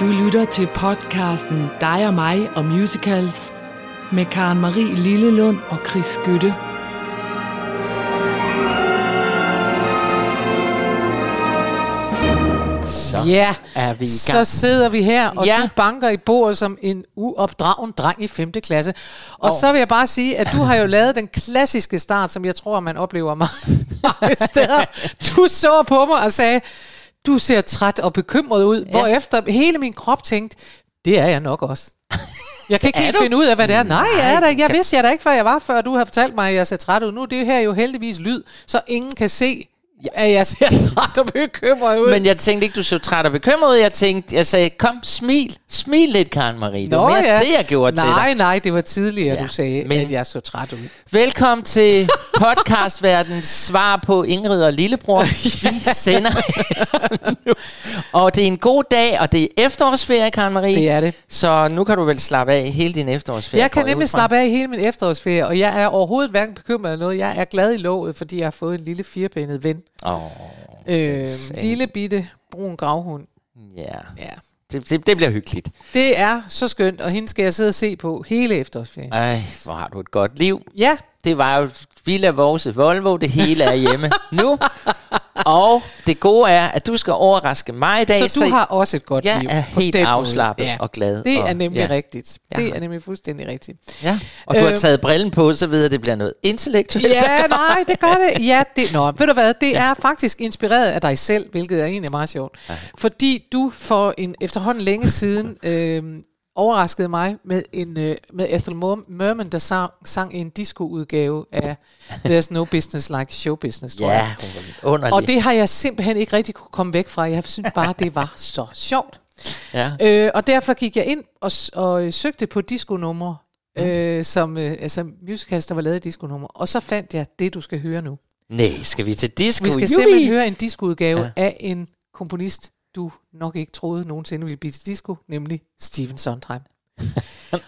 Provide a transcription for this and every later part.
Du lytter til podcasten Dig og mig og musicals med Karen Marie Lillelund og Chris Skytte. Så Ja, er vi i så gang. sidder vi her, og Ja. du banker i bordet som en uopdragen dreng i 5. klasse. Og Åh. så vil jeg bare sige, at du har jo lavet den klassiske start, som jeg tror, man oplever mange steder. Du så på mig og sagde, du ser træt og bekymret ud, ja. hvorefter hele min krop tænkte, det er jeg nok også. Jeg kan ikke helt finde ud af, hvad det er. Nej, jeg er Nej, der. Jeg vidste jeg da ikke, før jeg var, før du har fortalt mig, at jeg ser træt ud. Nu er det her jo heldigvis lyd, så ingen kan se, at jeg ser træt og bekymret ud. Men jeg tænkte ikke, du så træt og bekymret ud. Jeg tænkte, jeg sagde, kom, smil. Smil lidt, Karen Marie. Det var mere det, jeg gjorde til nej, dig. Nej, det var tidligere, Ja, du sagde, men- at jeg så træt ud. Velkommen til podcastverdens svar på Ingrid og Lillebror. Vi sender nu. Og det er en god dag, og det er efterårsferie, Karen Marie. Det er det. Så nu kan du vel slappe af hele din efterårsferie. Jeg kan nemlig slappe af hele min efterårsferie, og jeg er overhovedet hverken bekymret eller noget. Jeg er glad i låget, fordi jeg har fået en lille firepænet ven. Åh, Øh, lille bitte brun gravhund. ja. Ja. Det, det, det bliver hyggeligt. Det er så skønt, og hende skal jeg sidde og se på hele efterårsferien. Ej, hvor har du et godt liv. Ja, Det var jo Villa Vores Volvo, det hele er hjemme nu. Og det gode er, at du skal overraske mig i dag. så du har også et godt jeg liv. er på helt afslappet og glad. Det og, er nemlig ja. rigtigt. Jeg Det har- er nemlig fuldstændig rigtigt. Ja. Og du har Øh, taget brillen på, så ved jeg, at det bliver noget intellektuelt. Ja, nej, det gør det. Ja, det, nå, ved du hvad, det er faktisk inspireret af dig selv, hvilket er egentlig meget sjovt. Fordi du for en efterhånden længe siden øh, overraskede mig med en øh, med Ethel Mer- Merman, der sang, sang en disco-udgave af There's No Business Like Show Business, tror Ja, jeg. hun var underlig. Og det har jeg simpelthen ikke rigtig kunne komme væk fra. Jeg synes bare, det var så sjovt. ja. Øh, og derfor gik jeg ind og, og øh, søgte på disco-numre, øh, som øh, altså musicals, der var lavet disco-numre. Og så fandt jeg det, du skal høre nu. Nej, skal vi til disco? Vi skal Jubi! simpelthen høre en discoudgave Ja. ja. af en komponist, du nok ikke troede nogensinde ville blive til disco, nemlig Stephen Sondheim.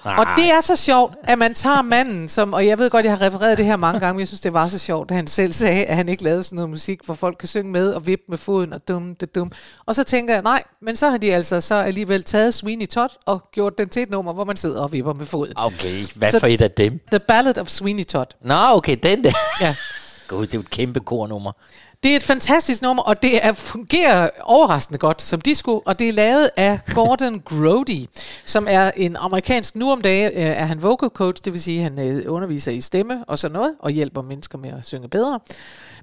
Og det er så sjovt, at man tager manden, som, og jeg ved godt, jeg har refereret det her mange gange, men jeg synes, det var så sjovt, at han selv sagde, at han ikke lavede sådan noget musik, hvor folk kan synge med og vippe med foden og dum, det dum. Og så tænker jeg, nej, men så har de altså så alligevel taget Sweeney Todd og gjort den til et nummer, hvor man sidder og vipper med foden. Okay, hvad Så- for et af dem? The Ballad of Sweeney Todd. Nå, okay, den der. Ja. Gud, det er jo et kæmpe kornummer. Det er et fantastisk nummer, og det er, fungerer overraskende godt som disco, og det er lavet af Gordon Grody, som er en amerikansk, nu om dage øh, er han vocal coach, det vil sige, at han øh, underviser i stemme og sådan noget, og hjælper mennesker med at synge bedre.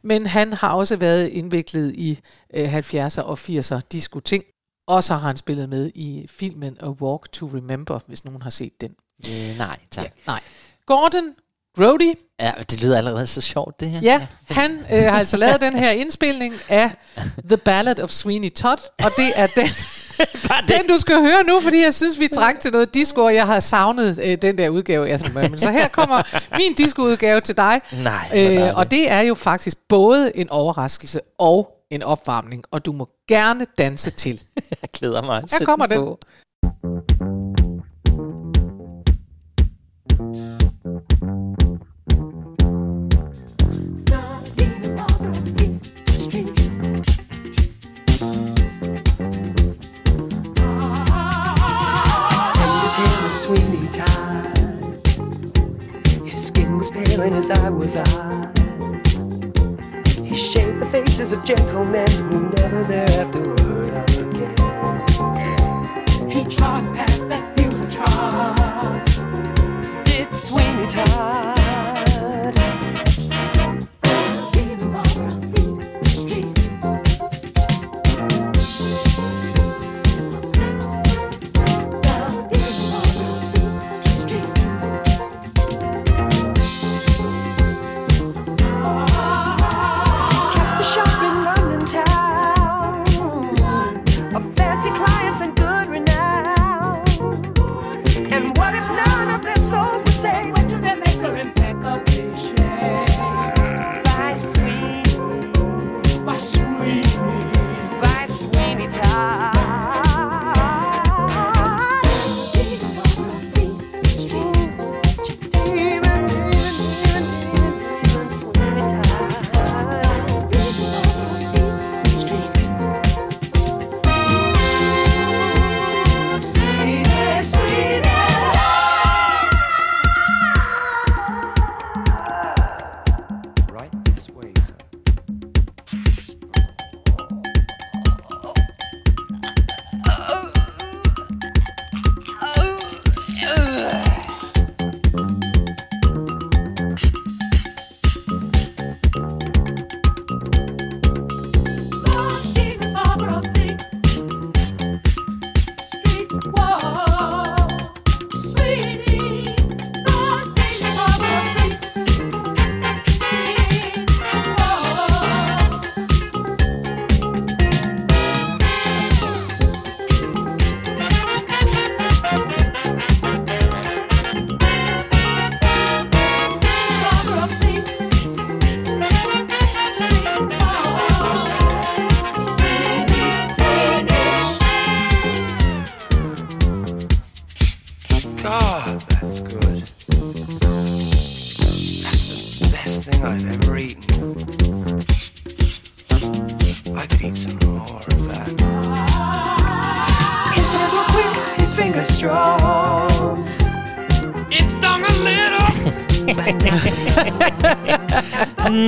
Men han har også været indviklet i øh, 70'er og 80'er disco-ting, og så har han spillet med i filmen A Walk to Remember, hvis nogen har set den. Øh, nej, tak. Ja, nej. Gordon Grody Ja, det lyder allerede så sjovt, det her. Ja, han øh, har altså lavet den her indspilning af The Ballad of Sweeney Todd, og det er den, den du skal høre nu, fordi jeg synes, vi trængte til noget disco, og jeg har savnet øh, den der udgave. Sådan, men så her kommer min disco-udgave til dig, Nej, øh, og det er jo faktisk både en overraskelse og en opvarmning, og du må gerne danse til. Jeg glæder mig. Her kommer den. på. Tell Sweeney Todd. His skin was pale and his eye was eye. He shaved the faces of gentlemen who never thereafter heard of again. He trod path that few trod. Did Sweeney Todd.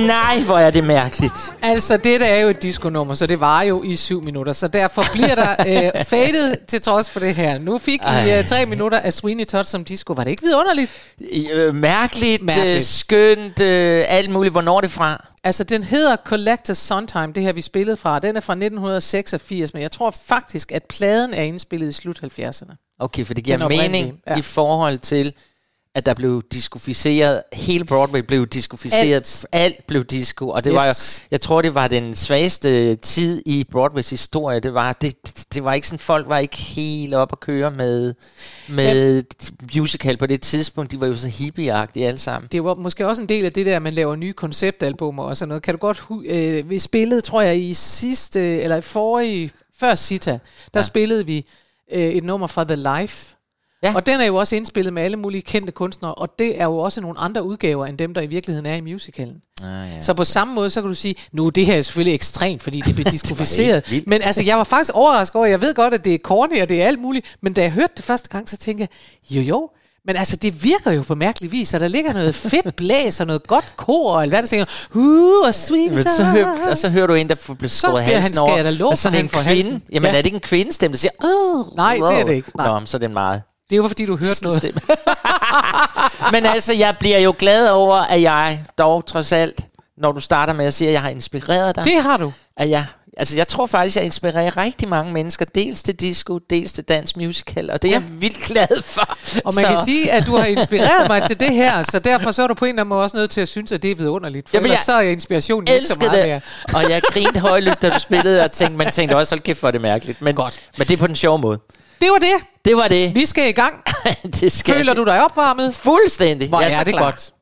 Nej, hvor er det mærkeligt. Altså, det der er jo et diskonummer, så det var jo i syv minutter. Så derfor bliver der øh, fadet til trods for det her. Nu fik I Ej. øh, tre minutter af Sweeney Todd som disco. Var det ikke vidunderligt? Øh, mærkeligt, Mærkeligt. Øh, skønt, øh, alt muligt. Hvornår er det fra? Altså, den hedder Collector's Sondheim, det her vi spillede fra. Den er fra 1986, men jeg tror faktisk, at pladen er indspillet i slut 70'erne. Okay, for det giver mening ja. i forhold til, at der blev diskoficeret, hele Broadway blev diskoficeret, alt, alt blev disco, og det yes. var jo, jeg tror, det var den svageste tid i Broadways historie, det var, det, det var ikke sådan, folk var ikke helt op at køre med, med musical på det tidspunkt, de var jo så hippieagtige alle sammen. Det var måske også en del af det der, man laver nye konceptalbummer og sådan noget. Kan du godt øh, vi spillede, tror jeg, i sidste, eller i forrige, før Sita, der ja. spillede vi øh, et nummer fra The Life. Ja. Og den er jo også indspillet med alle mulige kendte kunstnere, og det er jo også nogle andre udgaver, end dem, der i virkeligheden er i musicalen. Ah, ja. Så på samme måde, så kan du sige, nu det her er selvfølgelig ekstremt, fordi det blev diskoficeret. vildt. men altså, jeg var faktisk overrasket over, jeg ved godt, at det er corny, og det er alt muligt, men da jeg hørte det første gang, så tænkte jeg, jo jo, men altså, det virker jo på mærkelig vis, og der ligger noget fedt blæs og noget godt kor, og hvad der tænker, uh, og sweet Men så hør, og så hører du en, der bliver han halsen over. og så for det en kvinde. Jamen Ja. er det ikke en kvindestemme, der siger, Åh, Nej, det er det ikke. Nej. Nå, så er det en meget Det er jo fordi, du hørte noget. stemme. Men altså, jeg bliver jo glad over, at jeg dog trods alt, når du starter med at sige, at jeg har inspireret dig, Det har du. at jeg, altså jeg tror faktisk, jeg inspirerer rigtig mange mennesker, dels til disco, dels til dans musical, og det er jeg vildt glad for. Og man så, kan sige, at du har inspireret mig til det her, så derfor så er du på en eller anden måde også nødt til at synes, at det er vidunderligt. For Jamen, ellers jeg så er inspirationen ikke så meget det, mere. og jeg grinede højlydt, da du spillede, og tænkte, man tænkte også, hold kæft, hvor det mærkeligt. Men, Godt. men det er på den sjove måde. Det var det. Det var det. Vi skal i gang. det skal Føler du dig opvarmet? Fuldstændig. Hvor jeg er så det klar. godt.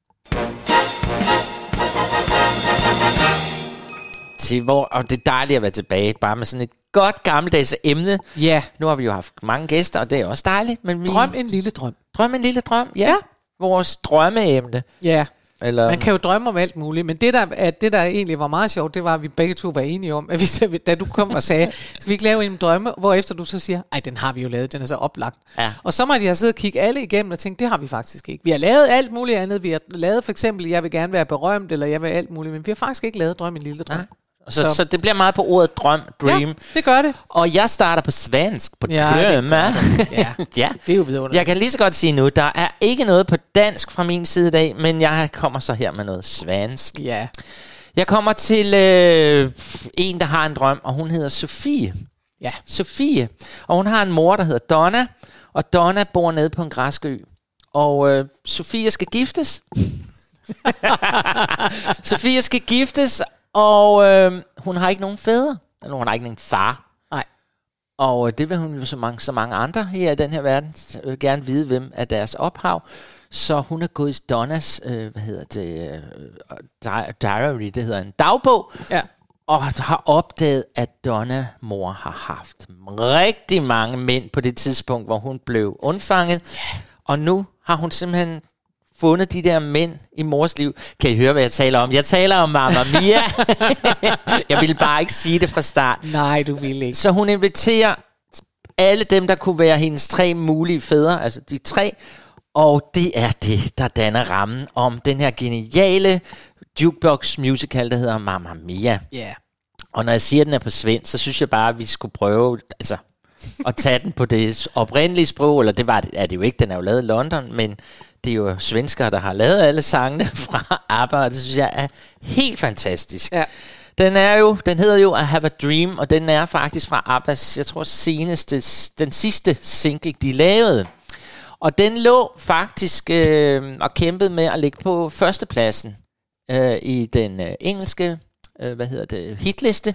Til hvor, og det er dejligt at være tilbage, bare med sådan et godt gammeldags emne. Ja. Nu har vi jo haft mange gæster, og det er også dejligt. Men vi, Drøm en lille drøm. drøm en lille drøm, ja. Ja. Vores drømmeemne. Ja. Eller, Man kan jo drømme om alt muligt, men det der, at det, der egentlig var meget sjovt, det var, at vi begge to var enige om, at vi, da du kom og sagde, skal vi ikke lave en drømme, hvor efter du så siger, ej, den har vi jo lavet, den er så oplagt. Ja. Og så måtte jeg sidde og kigge alle igennem og tænke, det har vi faktisk ikke. Vi har lavet alt muligt andet. Vi har lavet for eksempel, jeg vil gerne være berømt, eller jeg vil alt muligt, men vi har faktisk ikke lavet drøm en lille drøm. Nej. Så, så, så- det bliver meget på ordet drøm, dream. Ja, det gør det. Og jeg starter på svensk, på Ja, det drømme. Ja, ja. det er jo vidunderligt. Jeg kan lige så godt sige nu, der er ikke noget på dansk fra min side i dag, men jeg kommer så her med noget svensk. Ja. Jeg kommer til øh, en, der har en drøm, og hun hedder Sofie. Ja. Sofie. Og hun har en mor, der hedder Donna, og Donna bor nede på en græsk ø. Og øh, Sofie skal giftes. Sofie skal giftes, og øh, hun har ikke nogen fædre. Eller hun har ikke nogen far. Nej. Og øh, det vil hun jo så mange, så mange andre her i den her verden øh, gerne vide, hvem er deres ophav. Så hun er gået i Donnas, øh, hvad hedder det, øh, di- diary, det hedder en dagbog, Ja. og har opdaget, at Donna mor har haft rigtig mange mænd på det tidspunkt, hvor hun blev undfanget. Og nu har hun simpelthen fundet de der mænd i mors liv. Kan I høre, hvad jeg taler om? Jeg taler om Mamma Mia. jeg ville bare ikke sige det fra start. Nej, du vil ikke. Så hun inviterer alle dem, der kunne være hendes tre mulige fædre, altså de tre, og det er det, der danner rammen om den her geniale jukebox musical, der hedder Mamma Mia. Ja. Og når jeg siger, at den er på svensk, så synes jeg bare, at vi skulle prøve altså, at tage den på det oprindelige sprog, eller det var, er det jo ikke, den er jo lavet i London, men det er jo svenskere, der har lavet alle sangene fra ABBA, og det synes jeg er helt fantastisk. Ja. Den er jo, den hedder jo I Have a Dream, og den er faktisk fra ABBAs, jeg tror seneste, den sidste single, de lavede. Og den lå faktisk øh, og kæmpede med at ligge på førstepladsen øh, i den øh, engelske, øh, hvad hedder det, hitliste.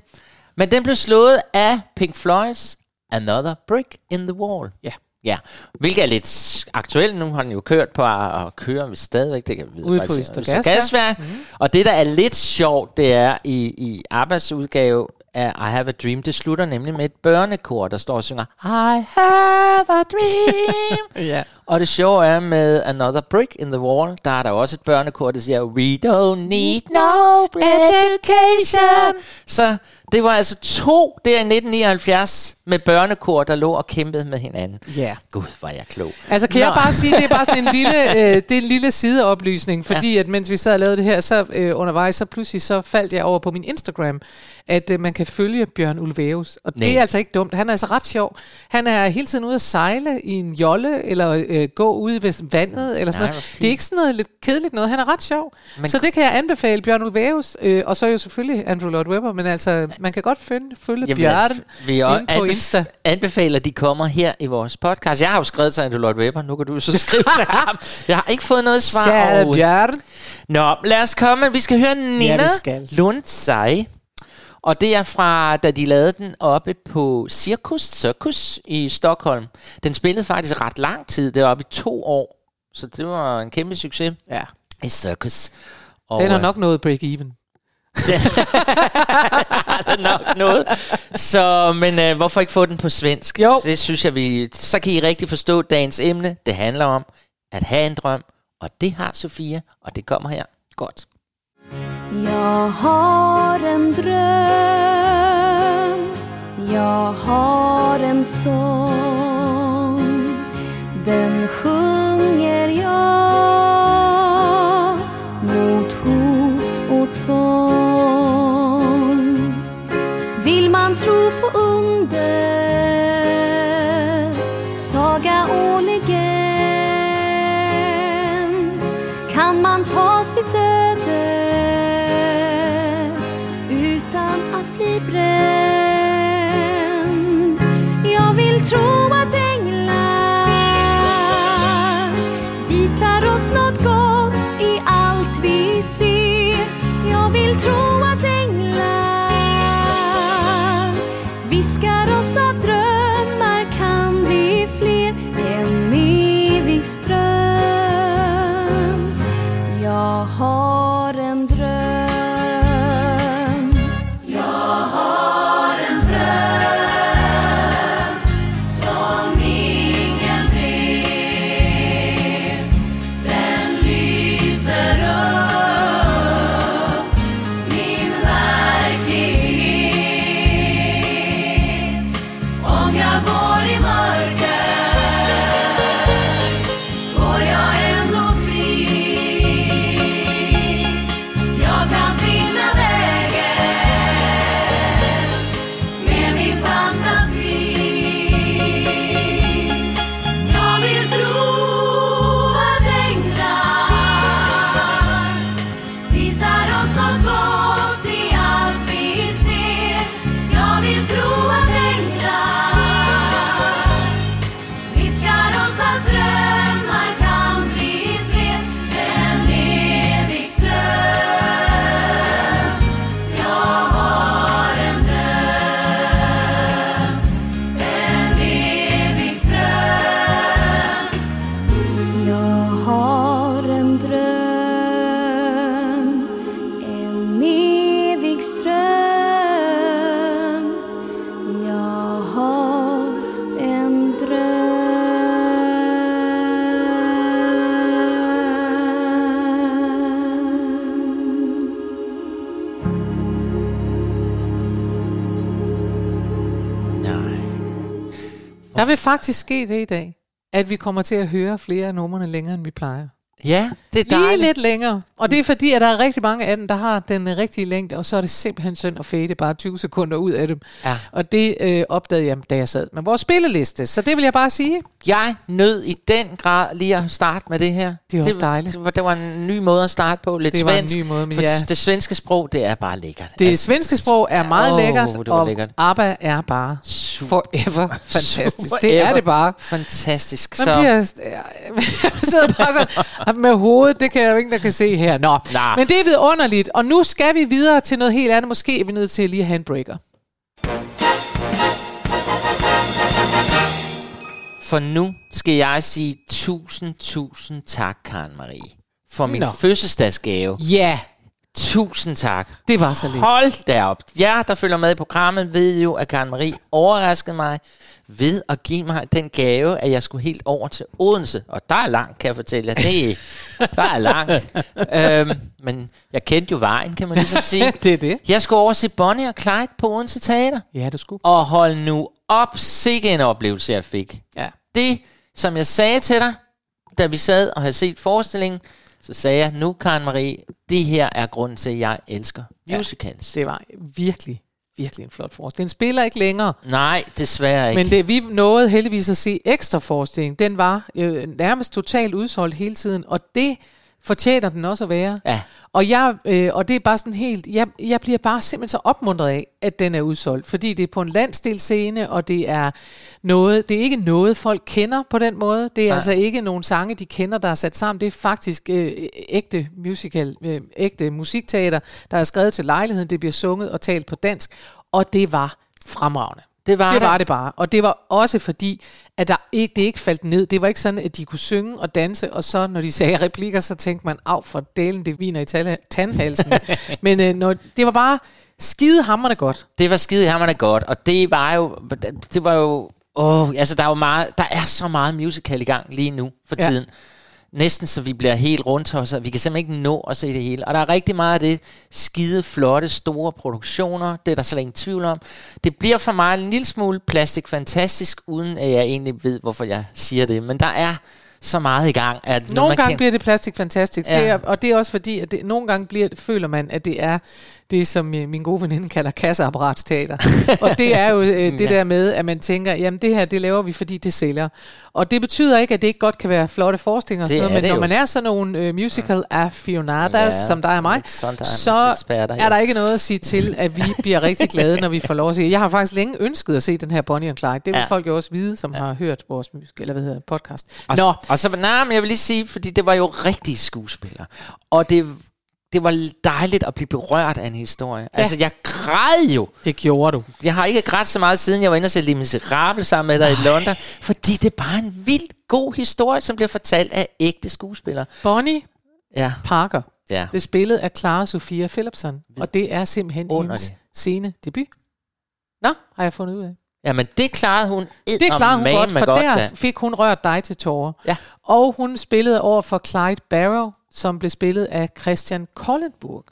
Men den blev slået af Pink Floyd's Another Brick in the Wall. Ja. Ja, hvilket er lidt aktuelt. Nu har den jo kørt på at, at køre vi stadigvæk. Det kan vi vide Ude på. Østergasværk. Mm. Og det, der er lidt sjovt, det er i, i Abbas udgave, af I Have a Dream, det slutter nemlig med et børnekor, der står og synger I have a dream. Ja. Og det sjove er med Another Brick in the Wall, der er der også et børnekor, der siger We don't need no education. Så det var altså to der i 1979 med børnekor, der lå og kæmpede med hinanden. Ja. Gud, var jeg klog. Altså kan Nå. jeg bare sige, det er bare sådan en lille, øh, det er en lille sideoplysning, fordi ja. at mens vi sad og lavede det her, så øh, undervejs, så pludselig så faldt jeg over på min Instagram, at øh, man kan følge Bjørn Ulvaeus. Og Nej. det er altså ikke dumt. Han er altså ret sjov. Han er hele tiden ude at sejle i en jolle, eller øh, gå ude ved vandet, eller sådan Nej, noget. Det er ikke sådan noget lidt kedeligt noget. Han er ret sjov. Men- så det kan jeg anbefale, Bjørn Ulvaeus, øh, og så jo selvfølgelig Andrew Lloyd Webber, men altså, man kan godt følge, følge Jamen, Bjørn altså, vi inde på Insta. anbefaler, at de kommer her i vores podcast. Jeg har jo skrevet til Lloyd Webber, nu kan du så skrive til ham. Jeg har ikke fået noget svar overhovedet. Bjørn. Nå, lad os komme. Vi skal høre Nina skal. Lundsej. Og det er fra, da de lavede den oppe på Circus Circus i Stockholm. Den spillede faktisk ret lang tid. Det var oppe i to år. Så det var en kæmpe succes Ja. i Circus. Og, Den har øh, nok nået break-even. Er nok noget. Så, men øh, hvorfor ikke få den på svensk? Jo. Det synes jeg, vi... Så kan I rigtig forstå dagens emne. Det handler om at have en drøm. Og det har Sofia, og det kommer her. Godt. Jag har en dröm Jag har en sång Den sjunger vil faktisk ske det i dag, at vi kommer til at høre flere af numrene længere, end vi plejer. Ja, det er Lige dejligt. lidt længere. Og det er fordi, at der er rigtig mange af dem, der har den øh, rigtige længde, og så er det simpelthen synd at fade bare 20 sekunder ud af dem. Ja. Og det øh, opdagede jeg, da jeg sad med vores spilleliste. Så det vil jeg bare sige. Jeg nød i den grad lige at starte med det her. Det også det, dejligt. Det var, det var en ny måde at starte på. Lidt Det var en svensk. ny måde, men for ja. det svenske sprog, det er bare lækkert. Det Altså, svenske sprog er meget Åh, lækkert, det var og lækkert. ABBA er bare forever fantastisk. Det er det bare. Fantastisk. Man så, bliver, jeg sidder bare sådan med hovedet, det kan jeg jo ikke, der kan se her. Nå, Nej. men det er vidunderligt. Og nu skal vi videre til noget helt andet. Måske er vi nødt til lige at have en breaker. For nu skal jeg sige tusind, tusind tak, Karen Marie, for min Nå. fødselsdagsgave Ja, Tusind tak. Det var så lidt. Hold da op. Jer, der følger med i programmet, ved jo, at Karen Marie overraskede mig ved at give mig den gave, at jeg skulle helt over til Odense. Og der er langt, kan jeg fortælle jer. Det er, der er langt. øhm, men jeg kendte jo vejen, kan man ligesom sige. det er det. Jeg skulle over se Bonnie og Clyde på Odense Teater. Ja, du skulle. Og hold nu op, sikke en oplevelse, jeg fik. Ja. Det, som jeg sagde til dig, da vi sad og havde set forestillingen, så sagde jeg, nu Karen Marie, det her er grunden til, at jeg elsker musicals. Det var virkelig, virkelig en flot forestilling. Den spiller ikke længere, Nej, desværre ikke. men det, vi nåede heldigvis at se ekstra forestilling. Den var øh, nærmest totalt udsolgt hele tiden, og det fortjener den også at være. Ja. Og, jeg, øh, og det er bare sådan helt, jeg, jeg bliver bare simpelthen så opmuntret af, at den er udsolgt, fordi det er på en landsdelsscene, og det er noget, det er ikke noget, folk kender på den måde. Det er Nej. altså ikke nogen sange, de kender, der er sat sammen. Det er faktisk øh, ægte musical, øh, ægte musikteater, der er skrevet til lejligheden. Det bliver sunget og talt på dansk, og det var fremragende. Det var det, var det bare. Og det var også fordi, at der ikke, det ikke faldt ned. Det var ikke sådan, at de kunne synge og danse, og så når de sagde replikker, så tænkte man, af for delen, det viner i tal- tandhalsen. Men øh, når, det var bare skide hammerne godt. Det var skide hammerne godt, og det var jo, det var jo, åh, altså der er jo meget, der er så meget musical i gang lige nu for Ja. tiden. Næsten så vi bliver helt rundt os, og vi kan simpelthen ikke nå at se det hele. Og der er rigtig meget af det skide flotte, store produktioner, det er der slet ingen tvivl om. Det bliver for mig en lille smule plastik fantastisk, uden at jeg egentlig ved, hvorfor jeg siger det. Men der er så meget i gang. At Nogle gange kan- bliver det plastik fantastisk, Ja. det er, og det er også fordi, at det, nogle gange bliver, føler man, at det er det, som min gode veninde kalder kasseapparatsteater. og det er jo øh, det Ja. der med, at man tænker, jamen det her, det laver vi, fordi det sælger. Og det betyder ikke, at det ikke godt kan være flotte forestillinger, og sådan noget, men når jo. man er sådan nogle øh, musical aficionadas, Ja, som dig og mig, så eksperter, ja. er der ikke noget at sige til, at vi bliver rigtig glade, når vi får lov at se. Jeg har faktisk længe ønsket at se den her Bonnie and Clyde. Det vil ja. folk jo også vide, som ja. har hørt vores musical, eller hvad hedder det, podcast. Og, Nå, og så, nej, men jeg vil lige sige, fordi det var jo rigtige skuespillere. Og det, det var dejligt at blive berørt af en historie. Ja. Altså, jeg græd jo. det gjorde du. Jeg har ikke grædt så meget, siden jeg var inde og se Les Miserables sammen med dig i London. Fordi det er bare en vild god historie, som bliver fortalt af ægte skuespillere. Bonnie Ja, Parker ja. blev spillet af Clara Sofia Philipson, og det er simpelthen hendes scene debut, Nå, har jeg fundet ud af. Ja, men det klarede hun Det klarede hun godt, for godt, der da. fik hun rørt dig til tårer. Ja. Og hun spillede over for Clyde Barrow, som blev spillet af Christian Kollenburg.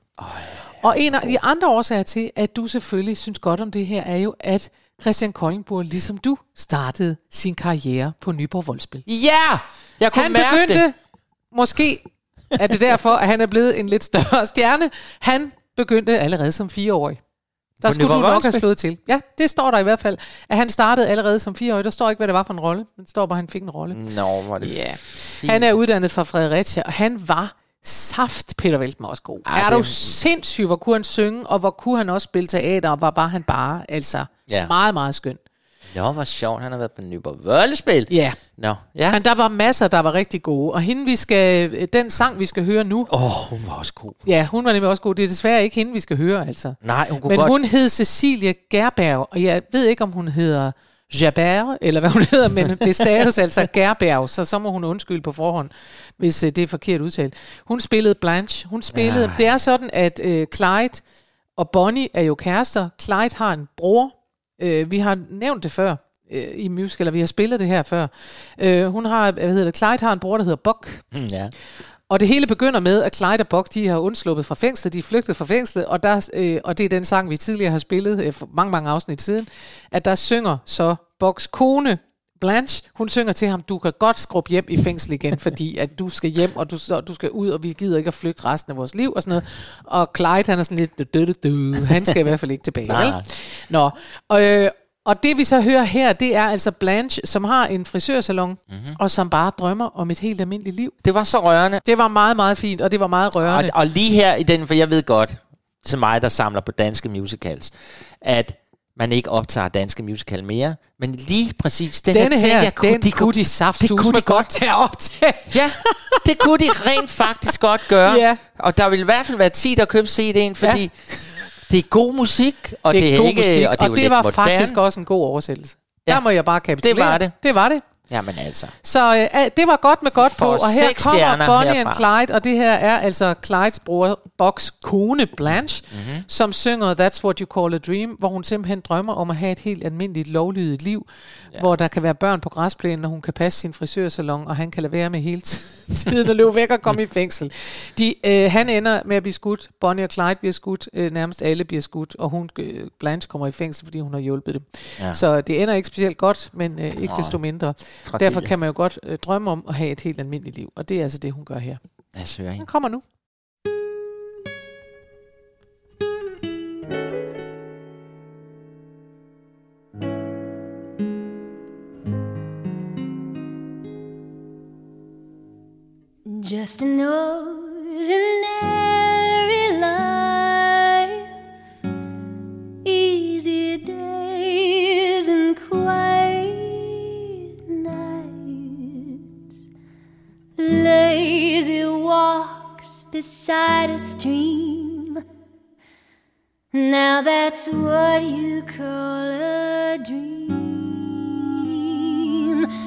Og en af de andre årsager til, at du selvfølgelig synes godt om det her, er jo, at Christian Kollenburg, ligesom du, startede sin karriere på Nyborg Voldspil. Ja! Jeg kunne Han mærke begyndte, det. måske er det derfor, at han er blevet en lidt større stjerne, han begyndte allerede som fireårig. Der På skulle du nok have slået til. Ja, det står der i hvert fald. At han startede allerede som fireårig. Der står ikke, hvad det var for en rolle. Men der står bare, at han fik en rolle. Nå, er det Ja. fint. Han er uddannet fra Fredericia, og han var saft Peter Veltmer også god. Ej, er det- du sindssyg, hvor kunne han synge, og hvor kunne han også spille teater, og var han bare, altså, Ja. meget, meget skøn. Nå, hvor sjovt, han har været på Nyborg Voldspil. Ja, Nå, ja. men der var masser, der var rigtig gode. Og hende, vi skal, den sang, vi skal høre nu, Åh, oh, hun var også god. ja, hun var nemlig også god. Det er desværre ikke hende, vi skal høre, altså. Nej, hun kunne Men godt... hun hed Cecilie Gerberg, og jeg ved ikke, om hun hedder Jabert, eller hvad hun hedder, men det staves altså Gerberg, så så må hun undskylde på forhånd, hvis øh, det er forkert udtalt. Hun spillede Blanche. Hun spillede, Ja. det er sådan, at øh, Clyde og Bonnie er jo kærester. Clyde har en bror. Øh, vi har nævnt det før øh, i musical, eller vi har spillet det her før. Øh, hun har, hvad hedder det, Clyde har en bror, der hedder Buck. Mm, ja. Og det hele begynder med, at Clyde og Buck, de har undsluppet fra fængslet, de er flygtet fra fængslet, og, der, øh, og det er den sang, vi tidligere har spillet øh, for mange, mange afsnit siden, at der synger så Bucks kone, Blanche, hun synger til ham, du kan godt skrubbe hjem i fængsel igen, fordi at du skal hjem, og du, og du skal ud, og vi gider ikke at flygte resten af vores liv, og sådan noget. Og Clyde, han er sådan lidt, du. han skal i hvert fald ikke tilbage. Nej, vel? Nå, og, øh, og det vi så hører her, det er altså Blanche, som har en frisørsalon, mm-hmm. og som bare drømmer om et helt almindeligt liv. Det var så rørende. Det var meget, meget fint, og det var meget Og, rørende. og lige her i den, for jeg ved godt, til mig, der samler på danske musicals, at man ikke optager danske musical mere, men lige præcis den Denne her, her, jeg den kunne de saft det kunne de godt tage op til. Ja, det kunne de rent faktisk godt gøre. Ja. Og der vil i hvert fald være 10, der køber CD'en, fordi ja. det er god musik, og det, Det er er god ikke, musik, og det, er og det var moderne. faktisk også en god oversættelse. Ja. Der må jeg bare kapitulere. Det var det. Det var det. Jamen altså. Så øh, det var godt med godt på, og her kommer Bonnie herfra. and Clyde, og det her er altså Clydes bror Box kone Blanche, Mhm. mm-hmm. som synger That's What You Call a Dream, hvor hun simpelthen drømmer om at have et helt almindeligt lovlydigt liv, ja. hvor der kan være børn på græsplænen, og hun kan passe sin frisørsalon, og han kan lade være med hele tiden at løbe væk og komme i fængsel. De, øh, han ender med at blive skudt, Bonnie og Clyde bliver skudt, øh, nærmest alle bliver skudt, og hun, øh, Blanche kommer i fængsel, fordi hun har hjulpet dem. Ja. Så det ender ikke specielt godt, men øh, ikke Nå. desto mindre. Tragedie. Derfor kan man jo godt øh, drømme om at have et helt almindeligt liv, og det er altså det, hun gør her. Lad os høre hende. Den kommer nu. Just an ordinary lazy walks beside a stream. Now that's what you call a dream.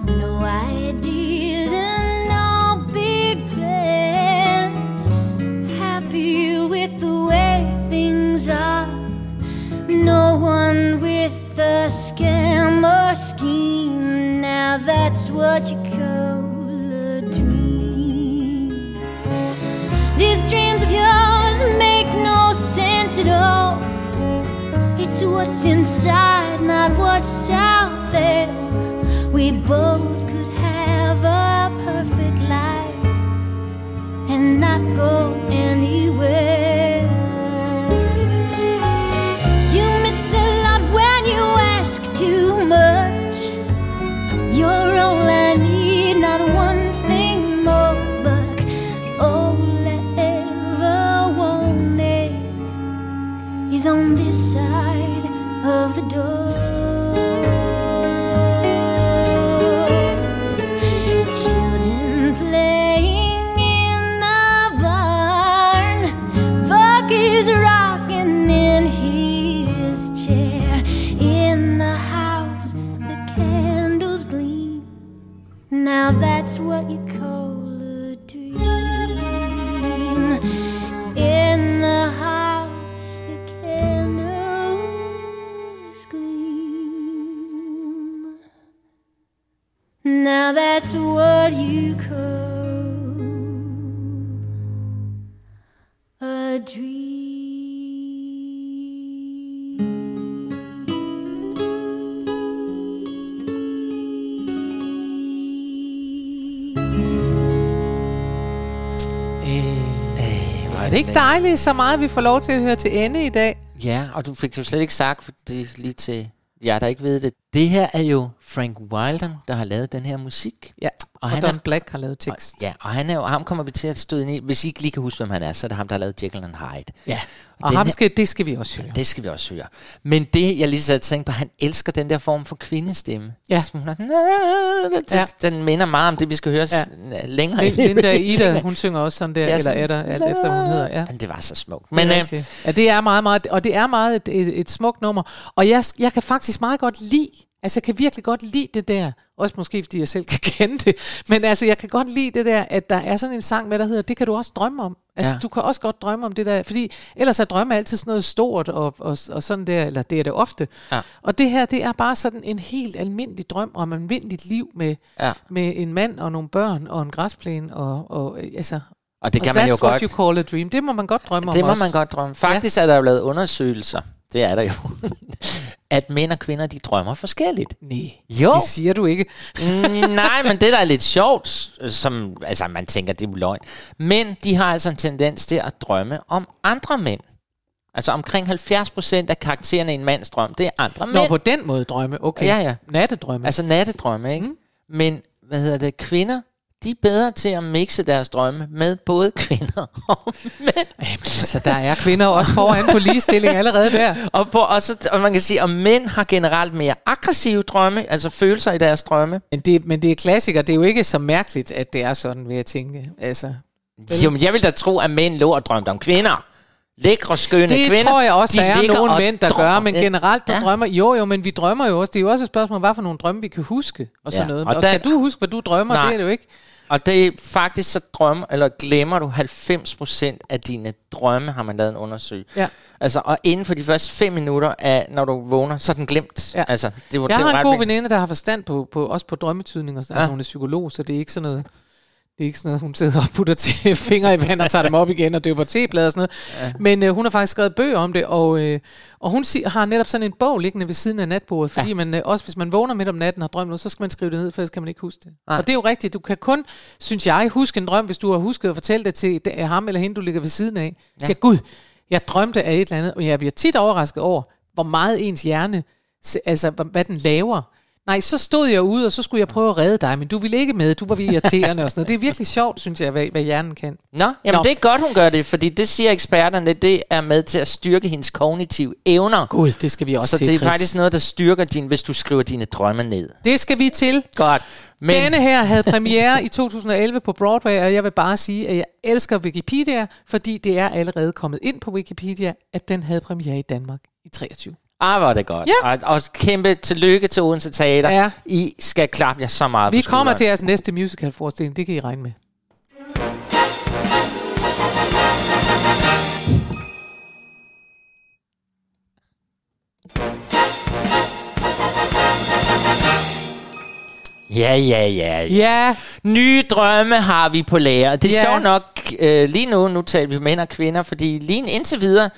No ideas and no big plans. Happy with the way things are. No one with a scam or scheme. Now that's what you dejligt, så meget vi får lov til at høre til ende i dag? Ja, og du fik jo slet ikke sagt, for det lige til jer, der ikke ved det. Det her er jo Frank Wilder, der har lavet den her musik. Ja, Og og, han og er- Don Black har lavet tekst. Ja, og han er jo, ham kommer vi til at støde ind i. Hvis I ikke lige kan huske, hvem han er, så er det ham, der har lavet Jekyll and Hyde. Ja, Og og den ham her- skal, det skal vi også høre. Det skal vi også høre. Men det, jeg lige så tænkte på, han elsker den der form for kvindestemme. Ja. Den, Ja. den minder meget om det, vi skal høre Ja. ja. længere i. Linda Ida, hun synger også sådan der, Ja, ja, eller sådan- Edda, alt efter hun hedder. Ja. Men det var så smukt. Men, øh, øh, ja, det er meget, meget, og det er meget et, et, et smukt nummer. Og jeg, jeg kan faktisk meget godt lide, altså jeg kan virkelig godt lide det der, også måske fordi jeg selv kan kende det, men altså jeg kan godt lide det der, at der er sådan en sang med, der hedder, det kan du også drømme om. Altså Ja. du kan også godt drømme om det der, fordi ellers er drømme altid sådan noget stort og, og, og sådan der, eller det er det ofte. Ja. Og det her, det er bare sådan en helt almindelig drøm om almindeligt liv med, Ja. med en mand og nogle børn og en græsplæne og, og altså... og det kan og man jo what godt. you call a dream. Det må man godt drømme Det om må også. man godt drømme. Faktisk er der jo lavet undersøgelser, det er der jo, at mænd og kvinder, de drømmer forskelligt. Nej, Jo. det siger du ikke. Mm, nej, men det der er lidt sjovt, som altså man tænker, det er løgn. Men de har altså en tendens til at drømme om andre mænd. Altså omkring 70% af karaktererne i en mands drøm, det er andre Nå, mænd. på den måde drømme. Okay. Ja, ja. Nattedrømme. Altså nattedrømme, ikke? Mm. Men, hvad hedder det, kvinder, de er bedre til at mixe deres drømme med både kvinder og mænd. Jamen, altså, der er kvinder også foran på ligestilling allerede der. Og, på, og, så, og man kan sige, at mænd har generelt mere aggressive drømme, altså følelser i deres drømme. Men det, men det er klassiker. Det er jo ikke så mærkeligt, at det er sådan, vil jeg tænke. Altså, Jo, men jeg vil da tro, at mænd lå og drømte om kvinder. Lækre, skønne Det kvinder. tror jeg også, de der er nogle og mænd, der drømmer. gør, men generelt, der Ja. drømmer, jo jo, men vi drømmer jo også, det er jo også et spørgsmål, hvad for nogle drømme vi kan huske, og sådan Ja, noget. og Og, der- kan du huske, hvad du drømmer? Nej. Det er det jo ikke. Og det er faktisk så drømmer, eller glemmer du 90% af dine drømme, har man lavet en undersøgelse. Ja. Altså, og inden for de første 5 minutter af, når du vågner, så er den glemt. Ja. Altså, det var, Jeg det var har en god veninde, der har forstand på, på også på drømmetydning, og sådan, Ja. altså hun er psykolog, så det er ikke sådan noget, det er ikke sådan noget, hun sidder og putter til fingre i vand og tager dem op igen og døber teblade og sådan noget. Ja. Men øh, hun har faktisk skrevet bøger om det, og, øh, og hun si- har netop sådan en bog liggende ved siden af natbordet, fordi ja. man øh, også hvis man vågner midt om natten og har drømt noget, så skal man skrive det ned, for ellers kan man ikke huske det. Nej. Og det er jo rigtigt, du kan kun, synes jeg, huske en drøm, hvis du har husket at fortælle det til ham eller hende, du ligger ved siden af. Ja. Siger, gud, jeg drømte af et eller andet, og jeg bliver tit overrasket over, hvor meget ens hjerne, altså hvad den laver. Nej, så stod jeg ude, og så skulle jeg prøve at redde dig, men du ville ikke med, du var irriterende og sådan noget. Det er virkelig sjovt, synes jeg, hvad, hvad hjernen kan. Nå, jamen Nå. det er godt, hun gør det, fordi det siger eksperterne, det er med til at styrke hendes kognitive evner. Gud, det skal vi også så til, det er Chris. faktisk noget, der styrker din, hvis du skriver dine drømme ned. Det skal vi til. Godt. Men... Denne her havde premiere i 2011 på Broadway, og jeg vil bare sige, at jeg elsker Wikipedia, fordi det er allerede kommet ind på Wikipedia, at den havde premiere i Danmark i 23. ah, er det godt. Ja. Og, og kæmpe tillykke til Odense Teater. Ja. I skal klappe jer så meget Vi kommer til jeres næste musical-forestilling, det kan I regne med. Ja, ja, ja, ja. Ja, Nye drømme har vi på lager. Det er Ja. sjovt nok, øh, lige nu, nu taler vi mænd og kvinder, fordi lige indtil videre,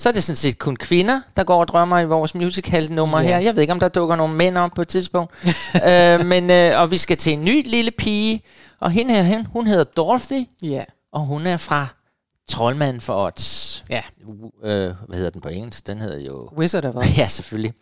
så er det sådan set kun kvinder, der går og drømmer i vores musical-nummer Ja. her. Jeg ved ikke, om der dukker nogle mænd op på et tidspunkt. øh, men, øh, og vi skal til en ny lille pige, og hende her, hun, hun hedder Dorothy, ja, og hun er fra Troldmanden for Odds. ja. Øh, hvad hedder den på engelsk? Den hedder jo... Wizard of Oz. Ja, selvfølgelig.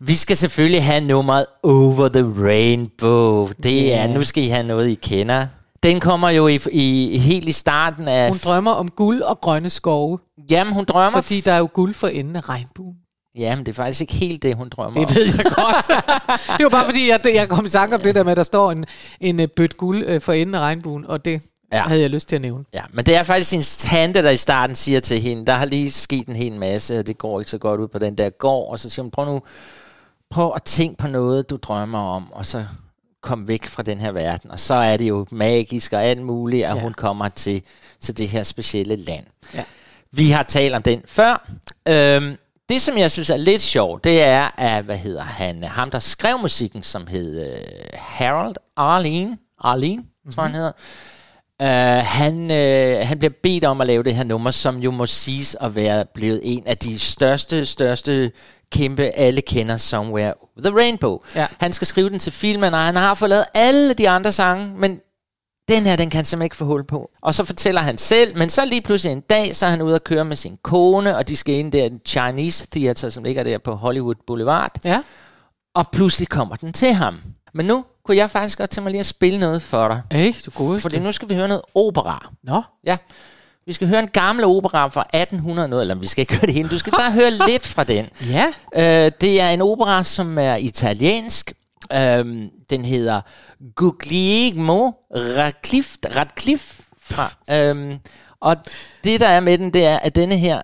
Vi skal selvfølgelig have nummeret Over the Rainbow. Det er, Ja. nu skal I have noget, I kender. Den kommer jo i, i, helt i starten af... Hun drømmer om guld og grønne skove, Jamen, hun drømmer... fordi der er jo guld for enden af regnbuen. Jamen, det er faktisk ikke helt det, hun drømmer om. Det ved jeg godt. det var bare fordi, jeg, jeg kom i tanke om det der med, at der står en, en øh, bødt guld øh, for enden af regnbuen, og det Ja. ja. havde jeg lyst til at nævne. Ja, men det er faktisk hendes tante, der i starten siger til hende, der har lige sket en hel masse, og det går ikke så godt ud på den der gård, og så siger hun, prøv nu, prøv at tænke på noget, du drømmer om, og så kom væk fra den her verden. Og så er det jo magisk og alt muligt, at ja. Hun kommer til, til det her specielle land. Ja. Vi har talt om den før. Øhm, det, som jeg synes er lidt sjovt, det er, at, hvad hedder han, ham der skrev musikken, som hed øh, Harold Arlene, Arlene, mm-hmm. tror han hedder. Uh, han, uh, han bliver bedt om at lave det her nummer, som jo må siges at være blevet en af de største, største kæmpe, alle kender Somewhere Over the Rainbow. Ja. Han skal skrive den til filmen, og han har fået lavet alle de andre sange, men den her, den kan han simpelthen ikke få hul på. Og så fortæller han selv, men så lige pludselig en dag, så er han ude at køre med sin kone, og de skal ind der i Chinese Theater, som ligger der på Hollywood Boulevard Ja. og pludselig kommer den til ham. Men nu kunne jeg faktisk godt tænke mig lige at spille noget for dig. Hey, du gode. Fordi nu skal vi høre noget opera. Nå, Ja, vi skal høre en gammel opera fra 1800 noget, eller vi skal ikke høre det hele, du skal bare høre lidt fra den. ja. Øh, det er en opera, som er italiensk. Øhm, den hedder Guglielmo Radcliffe, Radcliffe fra, øhm, og det der er med den, det er, at denne her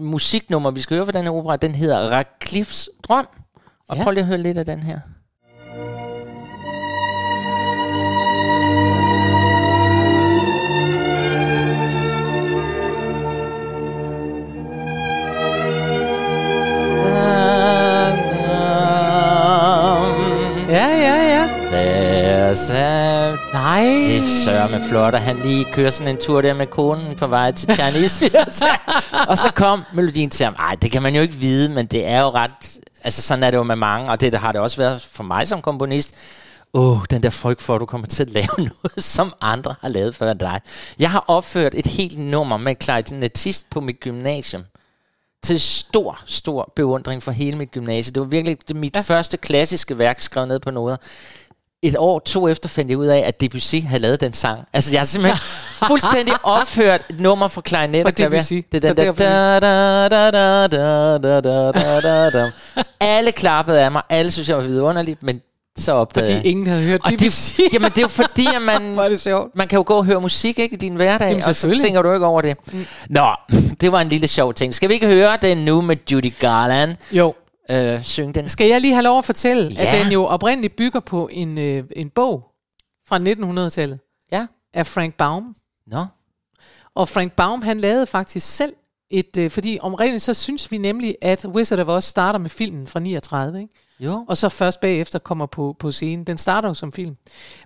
musiknummer, vi skal høre fra den her opera, den hedder Radcliffes Drøm. Og Ja. prøv lige at høre lidt af den her. There's a Nej. Det er sørme flot, at han lige kører sådan en tur der med konen på vej til Chinese og så kom melodien til ham. Ej, det kan man jo ikke vide, men det er jo ret... Altså, sådan er det jo med mange, og det der har det også været for mig som komponist. Åh, oh, den der frygt for, at du kommer til at lave noget, som andre har lavet før dig. Jeg har opført et helt nummer med klarinettist på mit gymnasium. Til stor, stor beundring for hele mit gymnasie. Det var virkelig det mit ja. første klassiske værk, skrevet ned på noder et år, to efter, fandt jeg ud af, at Debussy havde lavet den sang. Altså, jeg har simpelthen fuldstændig opført et nummer for klarinet. For Debussy. Det er den der... Alle klappede af mig. Alle synes, jeg var vidunderligt, men så opdagede Fordi ingen havde hørt og Debussy. Det, jamen, det er jo fordi, at man, Var det sjovt. man kan jo gå og høre musik ikke, i din hverdag, jamen, og så tænker du ikke over det. Mm. Nå, det var en lille sjov ting. Skal vi ikke høre den nu med Judy Garland? Jo øh, synge den? Skal jeg lige have lov at fortælle, Ja. at den jo oprindeligt bygger på en, øh, en bog fra 1900-tallet Ja. af Frank Baum. Nå, Og Frank Baum, han lavede faktisk selv et, øh, fordi omregnet så synes vi nemlig, at Wizard of Oz starter med filmen fra 39, ikke? jo. og så først bagefter kommer på, på scenen. Den starter jo som film.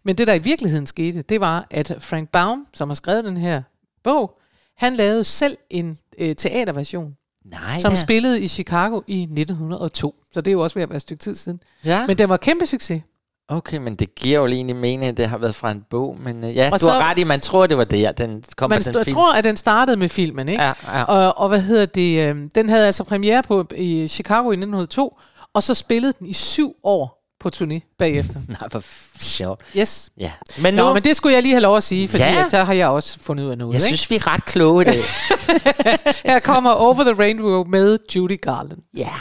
Men det, der i virkeligheden skete, det var, at Frank Baum, som har skrevet den her bog, han lavede selv en øh, teaterversion, Nej, som ja. spillede i Chicago i 1902. Så det er jo også ved at være et stykke tid siden. ja. Men den var kæmpe succes. Okay, men det giver jo egentlig mening, at det har været fra en bog. Men øh, ja, Og du så- har ret i, man tror, det var der, den kom Man den film. tror, at den startede med filmen, ikke? Ja, ja. Og, og hvad hedder det? Øh, den havde altså premiere på i Chicago i 1902, og så spillede den i syv år på turné bagefter. Nej, hvor sjovt. Yes. Ja. Men nu, Nå, men det skulle jeg lige have lov at sige, fordi Ja. ja. der har jeg også fundet ud af noget. jeg ikke? synes, vi er ret kloge i dag. Her kommer Over the Rainbow med Judy Garland. ja. Yeah.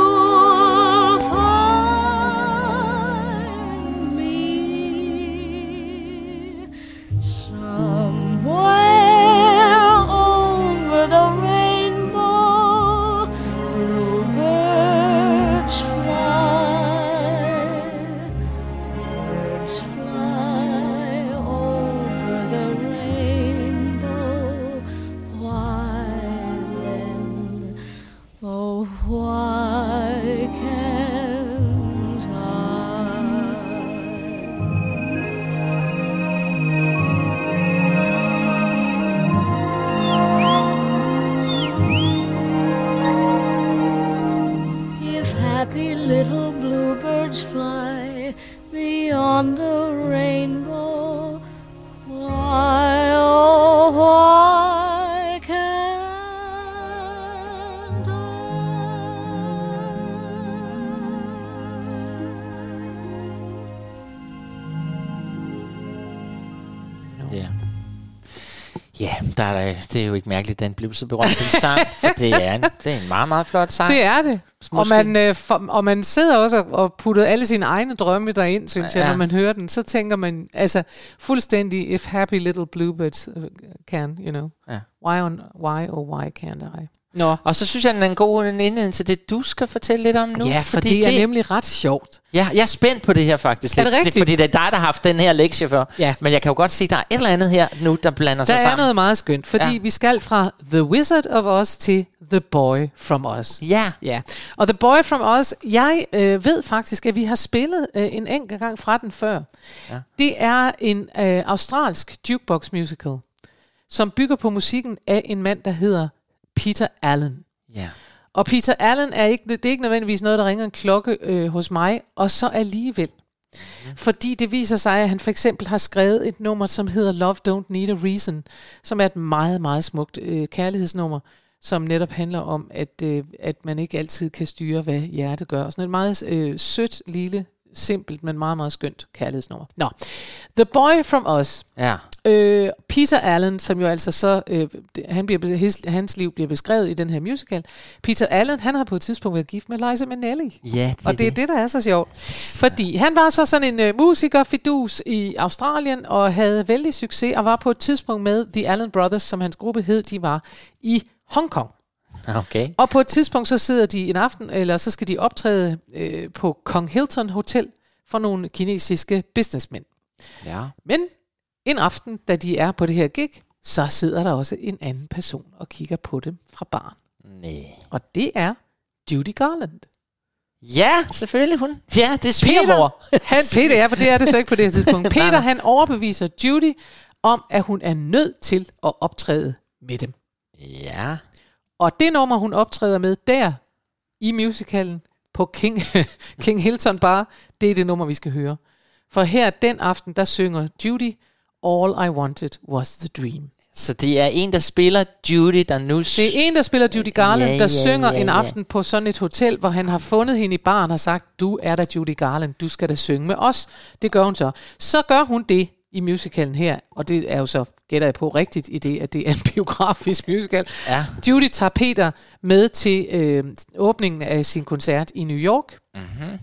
det er jo ikke mærkeligt, at den blev så berømt, den sang. For det er en, det er en meget, meget flot sang. Det er det. Og man, øh, for, og man sidder også og, putter alle sine egne drømme derind, synes jeg, Ja. når man hører den. Så tænker man, altså fuldstændig, if happy little bluebirds uh, can, you know. Ja. Why, on, why oh why can't I? Nå. Og så synes jeg, den er en god indledning til det, du skal fortælle lidt om nu. ja, for det er nemlig ret sjovt. Ja, jeg er spændt på det her faktisk. Er det rigtigt? fordi det er dig, der har haft den her lektie før. Ja. Men jeg kan jo godt se, at der er et eller andet her nu, der blander Der sig er sammen. noget meget skønt, fordi ja. vi skal fra The Wizard of Oz til The Boy from Oz. Ja, Ja, og The Boy from Oz, jeg øh, ved faktisk, at vi har spillet øh, en enkelt gang fra den før. Ja. Det er en øh, australsk jukebox musical, som bygger på musikken af en mand, der hedder Peter Allen. ja. Og Peter Allen er ikke, det er ikke nødvendigvis noget, der ringer en klokke øh, hos mig, og så alligevel. Mm. Fordi det viser sig, at han for eksempel har skrevet et nummer, som hedder Love Don't Need a Reason, som er et meget, meget smukt øh, kærlighedsnummer, som netop handler om, at, øh, at man ikke altid kan styre, hvad hjertet gør. Og sådan et meget øh, sødt, lille, simpelt, men meget, meget skønt kærlighedsnummer. Nå, The Boy from Us. ja. Øh, Peter Allen, som jo altså så, øh, han bliver, his, hans liv bliver beskrevet i den her musical. Peter Allen, han har på et tidspunkt været gift med Liza Minnelli. Ja, det Og det er det, der er så sjovt. Fordi han var så sådan en uh, musiker, fidus i Australien, og havde vældig succes, og var på et tidspunkt med The Allen Brothers, som hans gruppe hed, de var i Hongkong. Okay. Og på et tidspunkt, så sidder de en aften, eller så skal de optræde øh, på Kong Hilton Hotel for nogle kinesiske businessmænd. Ja. Men en aften, da de er på det her gig, så sidder der også en anden person og kigger på dem fra baren. Nej. Og det er Judy Garland. Ja, selvfølgelig hun. Ja, det er svigermor. han, Peter, ja, for det er det så ikke på det her tidspunkt. Peter, han overbeviser Judy om, at hun er nødt til at optræde med dem. Ja. Og det nummer, hun optræder med der i musicalen på King, King Hilton Bar, det er det nummer, vi skal høre. For her den aften, der synger Judy, All I Wanted Was the Dream. Så det er en, der spiller Judy, der nu... Det er en, der spiller Judy Garland, Ja, der ja, synger ja, en ja. aften på sådan et hotel, hvor han har fundet hende i baren og har sagt, du er da Judy Garland, du skal da synge med os. Det gør hun så. Så gør hun det i musicalen her, og det er jo så, gætter jeg på rigtigt i det, at det er en biografisk musical. Ja. Judy tager Peter med til øh, åbningen af sin koncert i New York. Mm-hmm.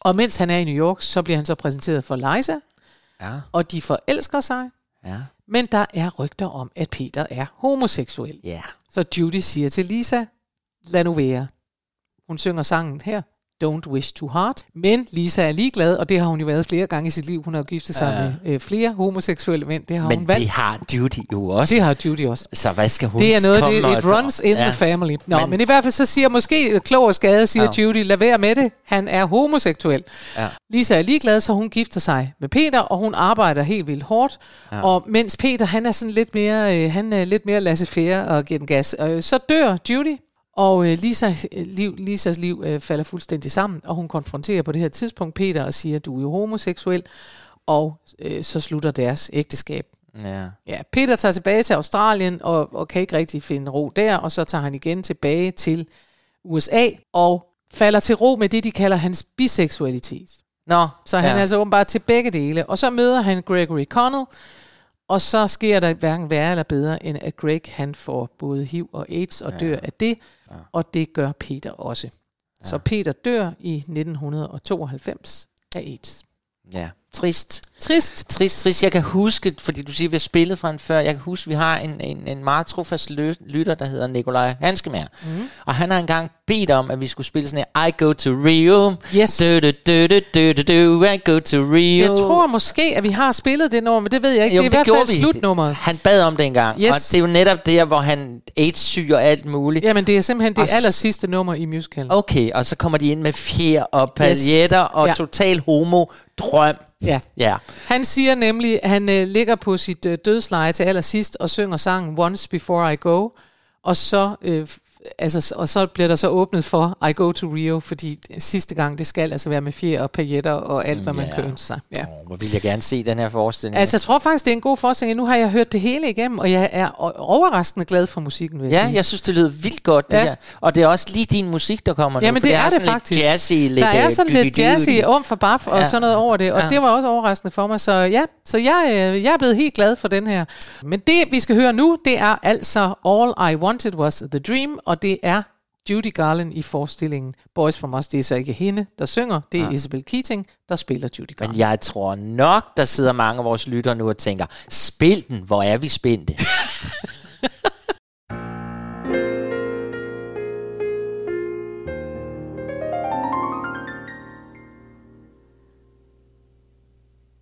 Og mens han er i New York, så bliver han så præsenteret for Liza, Ja. og de forelsker sig. Ja. Men der er rygter om, at Peter er homoseksuel. Ja. Så Judy siger til Lisa, lad nu være. Hun synger sangen her, Don't Wish Too Hard. Men Lisa er ligeglad, og det har hun jo været flere gange i sit liv. Hun har jo giftet sig Ja. med øh, flere homoseksuelle mænd. Det har Men hun valgt. det har Judy jo også. Det har Judy også. Så hvad skal hun Det er noget, det, it runs in ja. the family. Nå, men, Men- i hvert fald så siger måske klog og skade, siger Ja. Judy, lad være med det. Han er homoseksuel. Ja. Lisa er ligeglad, så hun gifter sig med Peter, og hun arbejder helt vildt hårdt. Ja. Og mens Peter, han er sådan lidt mere, øh, han er lidt mere laissez-faire og giver den gas. Øh, så dør Judy, og øh, Lisa, øh, liv, Lisas liv øh, falder fuldstændig sammen, og hun konfronterer på det her tidspunkt Peter og siger, du er jo homoseksuel, og øh, så slutter deres ægteskab. Ja. Ja, Peter tager tilbage til Australien og, og kan ikke rigtig finde ro der, og så tager han igen tilbage til USA og falder til ro med det, de kalder hans biseksualitet. Nå, Så han ja. er altså åbenbart til begge dele. Og så møder han Gregory Connell, og så sker der hverken værre eller bedre, end at Greg han får både HIV og AIDS og dør af det, og det gør Peter også. Så Peter dør i 1992 af AIDS. ja. Trist. Trist. Trist, trist. Jeg kan huske, fordi du siger, vi har spillet fra en før, jeg kan huske, vi har en, en, en meget trofast lytter, der hedder Nikolaj Hanskemær. Mm. Og han har engang bedt om, at vi skulle spille sådan en I go to Rio. Yes. Du, du, du, du, du, du, du, I go to Rio. Jeg tror måske, at vi har spillet det nummer, men det ved jeg ikke. Jo, det er i hvert fald vi. slutnummeret. Han bad om det engang. Yes. Og det er jo netop der, hvor han AIDS-syg og alt muligt. Jamen, det er simpelthen det Og aller sidste nummer i musicalen. Okay, og så kommer de ind med fjer og paljetter og Ja. total homo drøm. Ja. Ja. Han siger nemlig, at han øh, ligger på sit øh, dødsleje til allersidst og synger sangen Once Before I Go, og så, øh, altså, og så bliver der så åbnet for I Go to Rio, fordi sidste gang, det skal altså være med fjer og pailletter og alt, hvad man Ja. kan ønske sig. Ja. Oh, hvor vil jeg gerne se den her forestilling. Altså, jeg tror faktisk, det er en god forestilling. Nu har jeg hørt det hele igennem, og jeg er overraskende glad for musikken, vil jeg Ja, sige. jeg synes, det lyder vildt godt, det Ja. her. Og det er også lige din musik, der kommer Jamen, nu. det er det sådan faktisk. Lidt jazzy, der er øh, sådan lidt jazzy, om for baf og sådan noget over det, og det var også overraskende for mig. Så ja, så jeg, øh, jeg er blevet helt glad for den her. Men det, vi skal høre nu, det er altså All I Wanted Was The Dream, og det er Judy Garland i forestillingen Boys From Us. Det er så ikke hende, der synger, det er Ja. Isabel Keating, der spiller Judy Garland. Men jeg tror nok, der sidder mange af vores lyttere nu og tænker, spil den, hvor er vi spændte.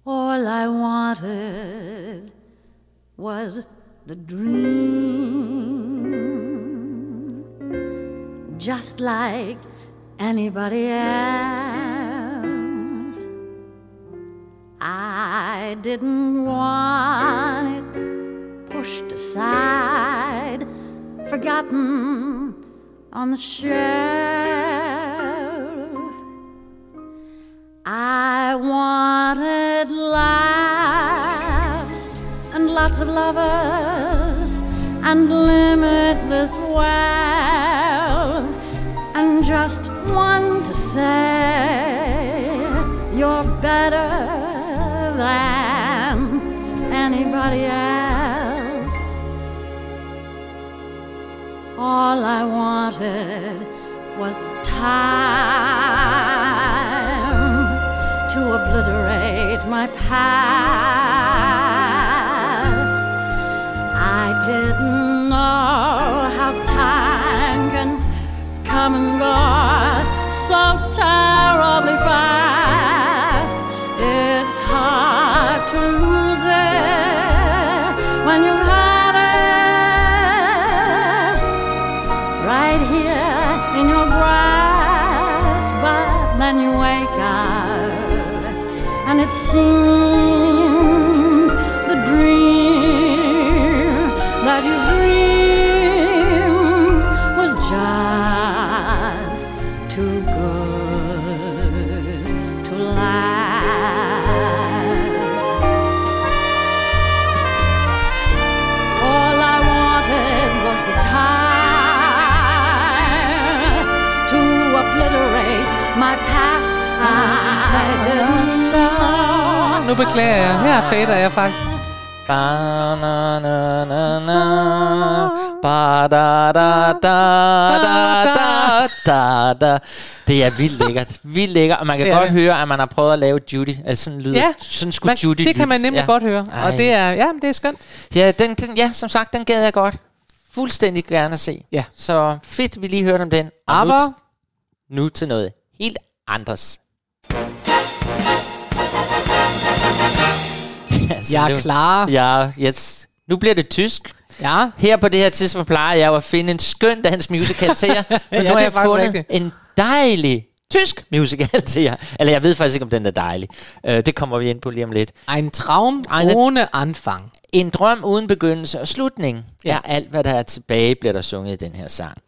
All I wanted was the dream, just like anybody else. I didn't want it pushed aside, forgotten on the shelf. I wanted laughs and lots of lovers and limitless and just one to say you're better than anybody else. All I wanted was the time to obliterate my past. I didn't come and go so terribly fast. It's hard to lose it when you've had it right here in your grasp. But then you wake up and it seems beklager jeg. Her fader jeg faktisk. Ba, na, na, na, na. Ba, da, da, da, da, da, da, da. Det er vildt lækkert. Vildt lækkert. Og man kan Det godt det. høre, at man har prøvet at lave Judy. Altså sådan lyder. Ja, sådan skulle Man, Judy det kan man nemlig ja. godt høre. Ej. Og det er, ja, det er skønt. Ja, den, den, ja, som sagt, den gad jeg godt. Fuldstændig gerne at se. Ja. Så fedt, vi lige hørte om den. Og nu, Aber t- nu til noget helt andres. altså, jeg er nu- klar. Ja, yes. Nu bliver det tysk. Ja. Her på det her tidspunkt plejer jeg at finde en skøn dansk musical til jer. Men Ja, nu har jeg faktisk fundet rigtigt. en dejlig tysk musical til jer. Eller jeg ved faktisk ikke, om den er dejlig. Uh, det kommer vi ind på lige om lidt. Ein Traum Eine- ohne Anfang. En drøm uden begyndelse og slutning ja. er alt, hvad der er tilbage, bliver der sunget i den her sang.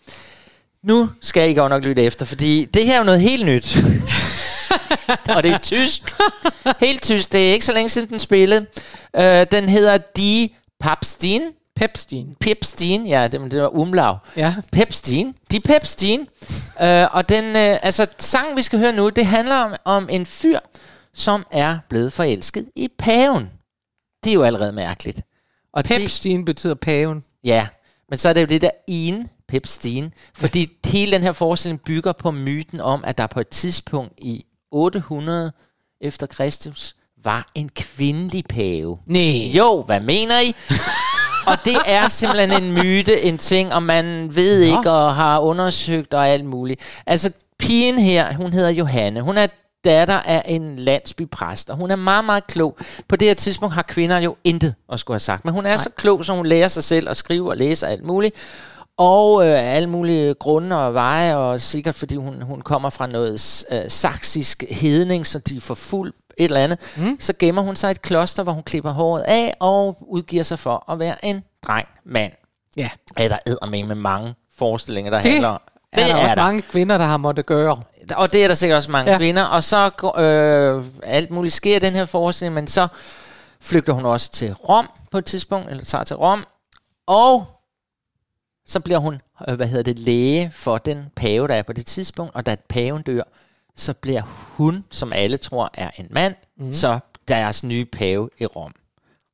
Nu skal I godt nok lytte efter, fordi det her er jo noget helt nyt. og det er tysk. Helt tysk. Det er ikke så længe siden, den spillede. Uh, den hedder Die Papstin. Pepstein. Pepstein, ja, det, det var umlaug. Ja. Pepstein. De Pepstein. øh, og den, øh, altså, sangen, vi skal høre nu, det handler om, om en fyr, som er blevet forelsket i paven. Det er jo allerede mærkeligt. Og det, Pepstein betyder paven. ja, men så er det jo det der en Pepstein, fordi hele den her forestilling bygger på myten om, at der på et tidspunkt i 800 efter Kristus var en kvindelig pave. Nej. Jo, hvad mener I? og det er simpelthen en myte, en ting, og man ved Nå. ikke og har undersøgt og alt muligt. Altså, pigen her, hun hedder Johanne. Hun er datter af en landsbypræst, og hun er meget, meget klog. På det her tidspunkt har kvinder jo intet at skulle have sagt, men hun er Nej. så klog, så hun lærer sig selv at skrive og læse og alt muligt. Og øh, alle mulige grunde og veje, og sikkert fordi hun, hun kommer fra noget øh, saksisk hedning, så de får fuld et eller andet, mm. så gemmer hun sig i et kloster, hvor hun klipper håret af og udgiver sig for at være en dreng mand. Ja. Er der eddermame med mange forestillinger, der Det handler om. Det er der også mange kvinder, der har måttet gøre. Og det er der sikkert også mange Ja. kvinder. Og så øh, alt muligt sker i den her forestilling, men så flygter hun også til Rom på et tidspunkt, eller tager til Rom, og så bliver hun, øh, hvad hedder det, læge for den pave, der er på det tidspunkt, og da paven dør, så bliver hun, som alle tror er en mand, mm. så deres nye pave i Rom.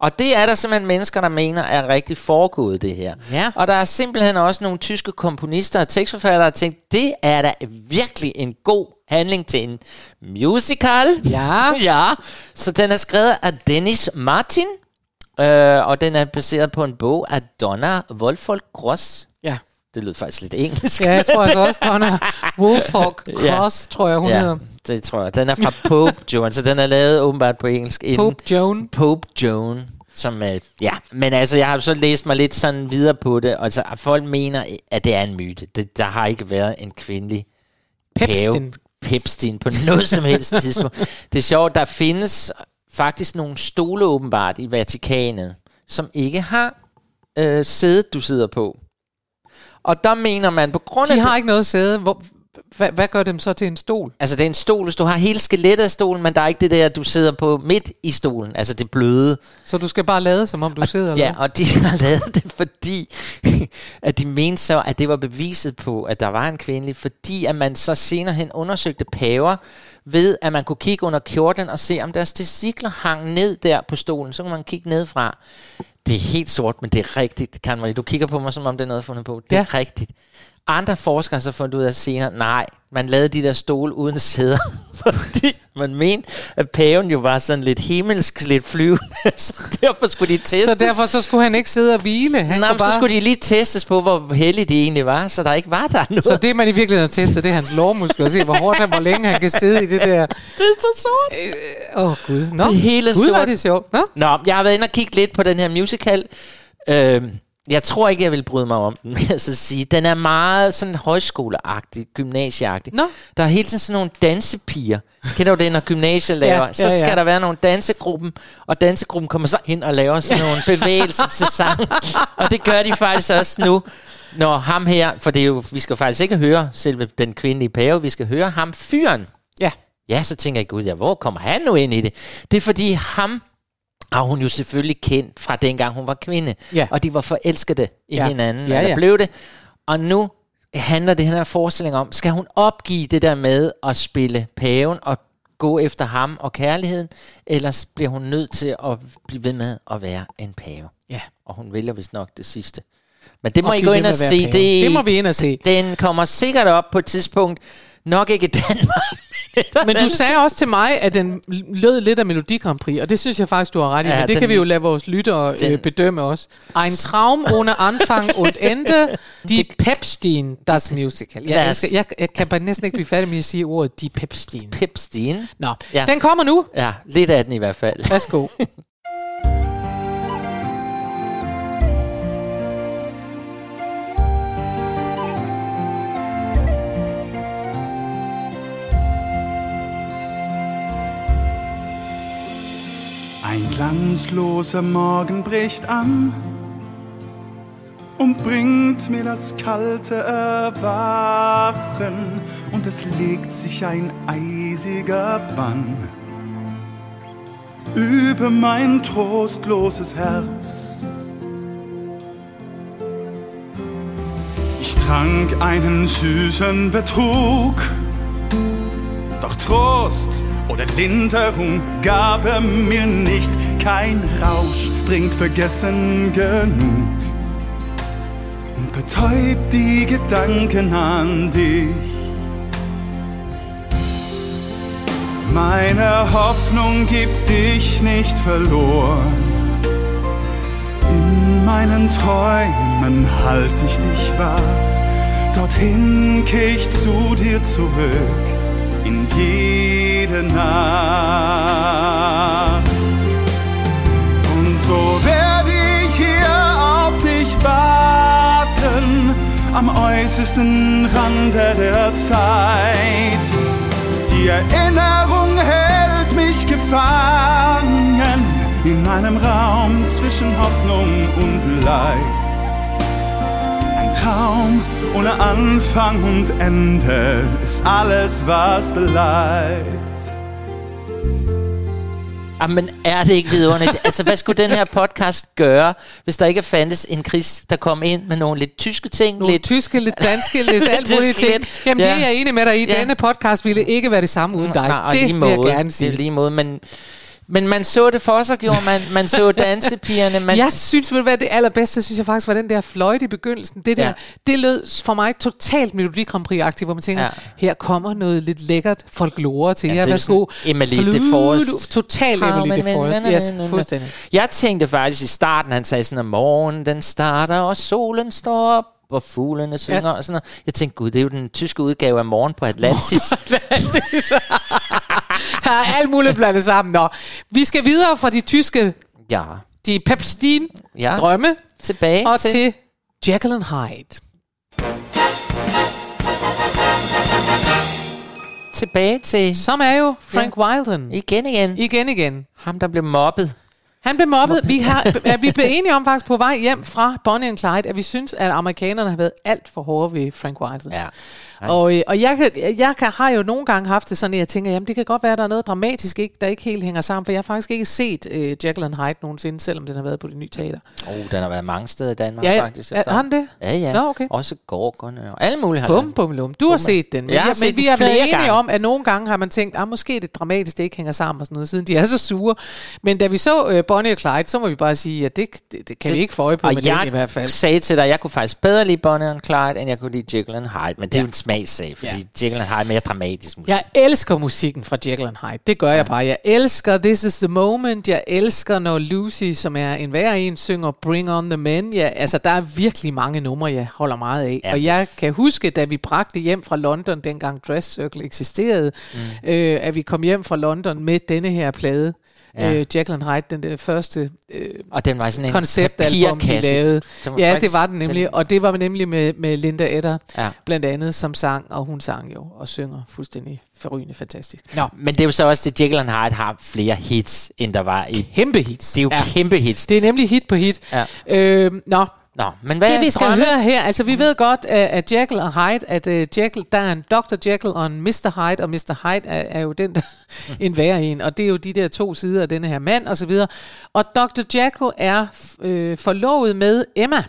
Og det er der simpelthen mennesker, der mener er rigtig foregået det her. Ja. Og der er simpelthen også nogle tyske komponister og tekstforfattere, der tænkt, det er da virkelig en god handling til en musical. Ja. ja. Så den er skrevet af Dennis Martin, øh, og den er baseret på en bog af Donna Wolfolk Gross. Ja. Det lød faktisk lidt engelsk. Ja, jeg tror altså også, Donna Wolfolk Ja. Cross, tror jeg, hun ja, hedder. det tror jeg. Den er fra Pope Joan, så den er lavet åbenbart på engelsk. inden- Pope Joan. Pope Joan. Som, øh, ja, men altså, jeg har så læst mig lidt sådan videre på det, og altså, at folk mener, at det er en myte. Det, der har ikke været en kvindelig Pepstein. pave, Pepstein på noget som helst tidspunkt. Det er sjovt, der findes faktisk nogle stole åbenbart i Vatikanet, som ikke har øh, sædet, du sidder på. Og der mener man på grund af... De har det- ikke noget sæde. Hvor, hvad, hvad gør dem så til en stol? Altså, det er en stol, hvis du har hele skelettet af stolen, men der er ikke det der, du sidder på midt i stolen. Altså, det bløde. Så du skal bare lade, som om du sidder Ja, eller og de har lavet det, fordi at de mente så, at det var beviset på, at der var en kvindelig, fordi at man så senere hen undersøgte paver, ved, at man kunne kigge under kjortlen og se, om deres testikler hang ned der på stolen. Så kunne man kigge ned fra. Det er helt sort, men det er rigtigt, Karen Marie. Du kigger på mig, som om det er noget, fundet på. Det er Ja. rigtigt. Andre forskere har så fundet ud af senere, nej, man lavede de der stole uden sæder, fordi man mente, at paven jo var sådan lidt himmelsk, lidt flyvende, så derfor skulle de testes. Så derfor så skulle han ikke sidde og hvile. Han Nej, men så bare... skulle de lige testes på, hvor heldige de egentlig var, så der ikke var der noget. Så det, man i virkeligheden har testet, det er hans lårmuskler, og se, hvor hårdt han, hvor længe han kan sidde i det der. det er så sort. Åh, oh, Gud. Nå, Det hele Gud, hvor er sort. det sjovt. Nå? Nå, jeg har været inde og kigge lidt på den her musical. Øhm, jeg tror ikke, jeg vil bryde mig om den, vil jeg så sige. Den er meget sådan højskoleagtig, gymnasieagtig. Nå. Der er hele tiden sådan nogle dansepiger. Kender du det, når gymnasiet laver? Ja, Ja, så skal ja. der være nogle dansegruppen, og dansegruppen kommer så hen og laver sådan nogle bevægelser til sang. Og det gør de faktisk også nu. Når ham her, for det er jo, vi skal faktisk ikke høre selve den kvindelige pave, vi skal høre ham fyren. Ja. Ja, så tænker jeg, gud, ja, hvor kommer han nu ind i det? Det er fordi ham har hun jo selvfølgelig kendt fra dengang hun var kvinde. Ja. Og de var forelskede i Ja. hinanden, Ja, eller ja. blev det. Og nu handler det her forestilling om, skal hun opgive det der med at spille paven og gå efter ham og kærligheden, eller bliver hun nødt til at blive ved med at være en pave? Ja. Og hun vælger vist nok det sidste. Men det må Og I gå ind og se. Det, Det må vi ind og se. Den kommer sikkert op på et tidspunkt. Nok ikke i Danmark. Men du sagde også til mig, at den lød lidt af Melodi Grand Prix, og det synes jeg faktisk, du har ret i. Ja, det den- kan vi jo lade vores lyttere den- øh, bedømme også. Ein Traum ohne Anfang und Ende, Die Pepstein, das Musical. Jeg, Lad jeg, jeg, jeg kan bare næsten ikke blive færdig med at sige ordet Die Pepstein. Pipstine. Nå, Ja. den kommer nu. Ja, lidt af den i hvert fald. Værsgo. Ein glanzloser Morgen bricht an und bringt mir das kalte Erwachen und es legt sich ein eisiger Bann über mein trostloses Herz. Ich trank einen süßen Betrug doch Trost oder Linderung gab er mir nicht. Kein Rausch bringt Vergessen genug und betäubt die Gedanken an dich. Meine Hoffnung gibt dich nicht verloren. In meinen Träumen halt ich dich wach. Dorthin keh ich zu dir zurück in jede Nacht. Und so werde ich hier auf dich warten, am äußersten Rande der Zeit. Die Erinnerung hält mich gefangen in einem Raum zwischen Hoffnung und Leid. Traum ohne Anfang und Ende ist alles, was bleibt. Jamen, er det ikke vidunderligt? altså, hvad skulle den her podcast gøre, hvis der ikke fandtes en Chris, der kom ind med nogle lidt tyske ting? Nogle lidt tyske, lidt danske, lidt alt muligt ting. Jamen, det Ja. er jeg enig med dig i. Ja. Denne podcast ville ikke være det samme uden dig. Nej, og Det lige vil jeg gerne Det sige. er lige måde, men, men man så det for sig, gjorde man. Man så dansepigerne. Man, Jeg synes, ved du hvad det allerbedste, synes jeg faktisk var den der fløjte i begyndelsen. Det der, Ja. det lød for mig totalt Melodi Grand Prix-agtigt, hvor man tænker, Ja. her kommer noget lidt lækkert folklore til Ja, jer. det er Værsgo. Emily Flute- DeForest. Total Emily DeForest. Yes, fuldstændig. Jeg tænkte faktisk i starten, han sagde sådan, at morgen den starter, og solen står op, og fuglene synger ja. og sådan noget. Jeg tænkte, gud, det er jo den tyske udgave af morgen på Atlantis. Der er alt muligt blandet sammen. Nå, vi skal videre fra de tyske, ja, de Pepstein ja. drømme, tilbage og til... til Jekyll and Hyde. tilbage til... Som er jo Frank Wilden. Igen igen. Igen igen. Ham, der blev mobbet. Han blev mobbet. Vi, har, vi blev enige om faktisk på vej hjem fra Bonnie and Clyde, at vi synes, at amerikanerne har været alt for hårde ved Frank Wilde. Ja. Og, øh, og jeg, kan, jeg kan, har jo nogle gange haft det sådan, at jeg tænker, jamen det kan godt være, at der er noget dramatisk, ikke, der ikke helt hænger sammen, for jeg har faktisk ikke set øh, Jekyll and Hyde nogensinde, selvom den har været på det nye teater. Oh, den har været mange steder i Danmark, Ja, ja. faktisk. Er- har den det? Ja, ja. Nå, okay. Også Gorgerne og alle mulige har Bum, bum, lum. Du har set den. Men, Jeg har jeg, set men vi har været enige om, at nogle gange har man tænkt, ah, måske er det dramatisk, det ikke hænger sammen og sådan noget, siden de er så sure. Men da vi så øh, Bonnie og Clyde, så må vi bare sige, at det, det, det kan vi ikke få øje på Og med jeg i hvert fald. sagde til dig, at jeg kunne faktisk bedre lide Bonnie and Clyde, end jeg kunne lide Jekyll and Hyde. Men det en smagssag, fordi Jekyll and Hyde er mere dramatisk musik. Jeg elsker musikken fra Jekyll and Hyde. Det gør jeg bare. Jeg elsker This is the Moment. Jeg elsker, når Lucy, som er en hver en, synger Bring on the Men. Ja, altså, der er virkelig mange numre, jeg holder meget af. Ja, og jeg kan huske, da vi bragte hjem fra London, dengang Dress Circle eksisterede, mm. øh, at vi kom hjem fra London med denne her plade. Ja. Øh, and Hyde, den der første øh, Og den var sådan en konceptalbum, de lavede. Den Ja, faktisk- det var den nemlig. Og det var nemlig med, med Linda Etter, Ja. blandt andet, som sang, og hun sang jo og synger fuldstændig forrygende fantastisk. Nå, Men det er jo så også, at Jekyll and Hyde har flere hits, end der var i... kæmpe hits. Det er jo ja. kæmpe hits. Det er nemlig hit på hit. Ja. Øh, nå, Nå, men hvad det vi skal drømme? høre her, altså vi ved godt, at, at Jekyll og Hyde, at uh, Jekyll, der er en Dr. Jekyll og en Mr. Hyde, og Mr. Hyde er, er jo den, der en værre en, og det er jo de der to sider af denne her mand, og så videre. Og Dr. Jekyll er øh, forlovet med Emma,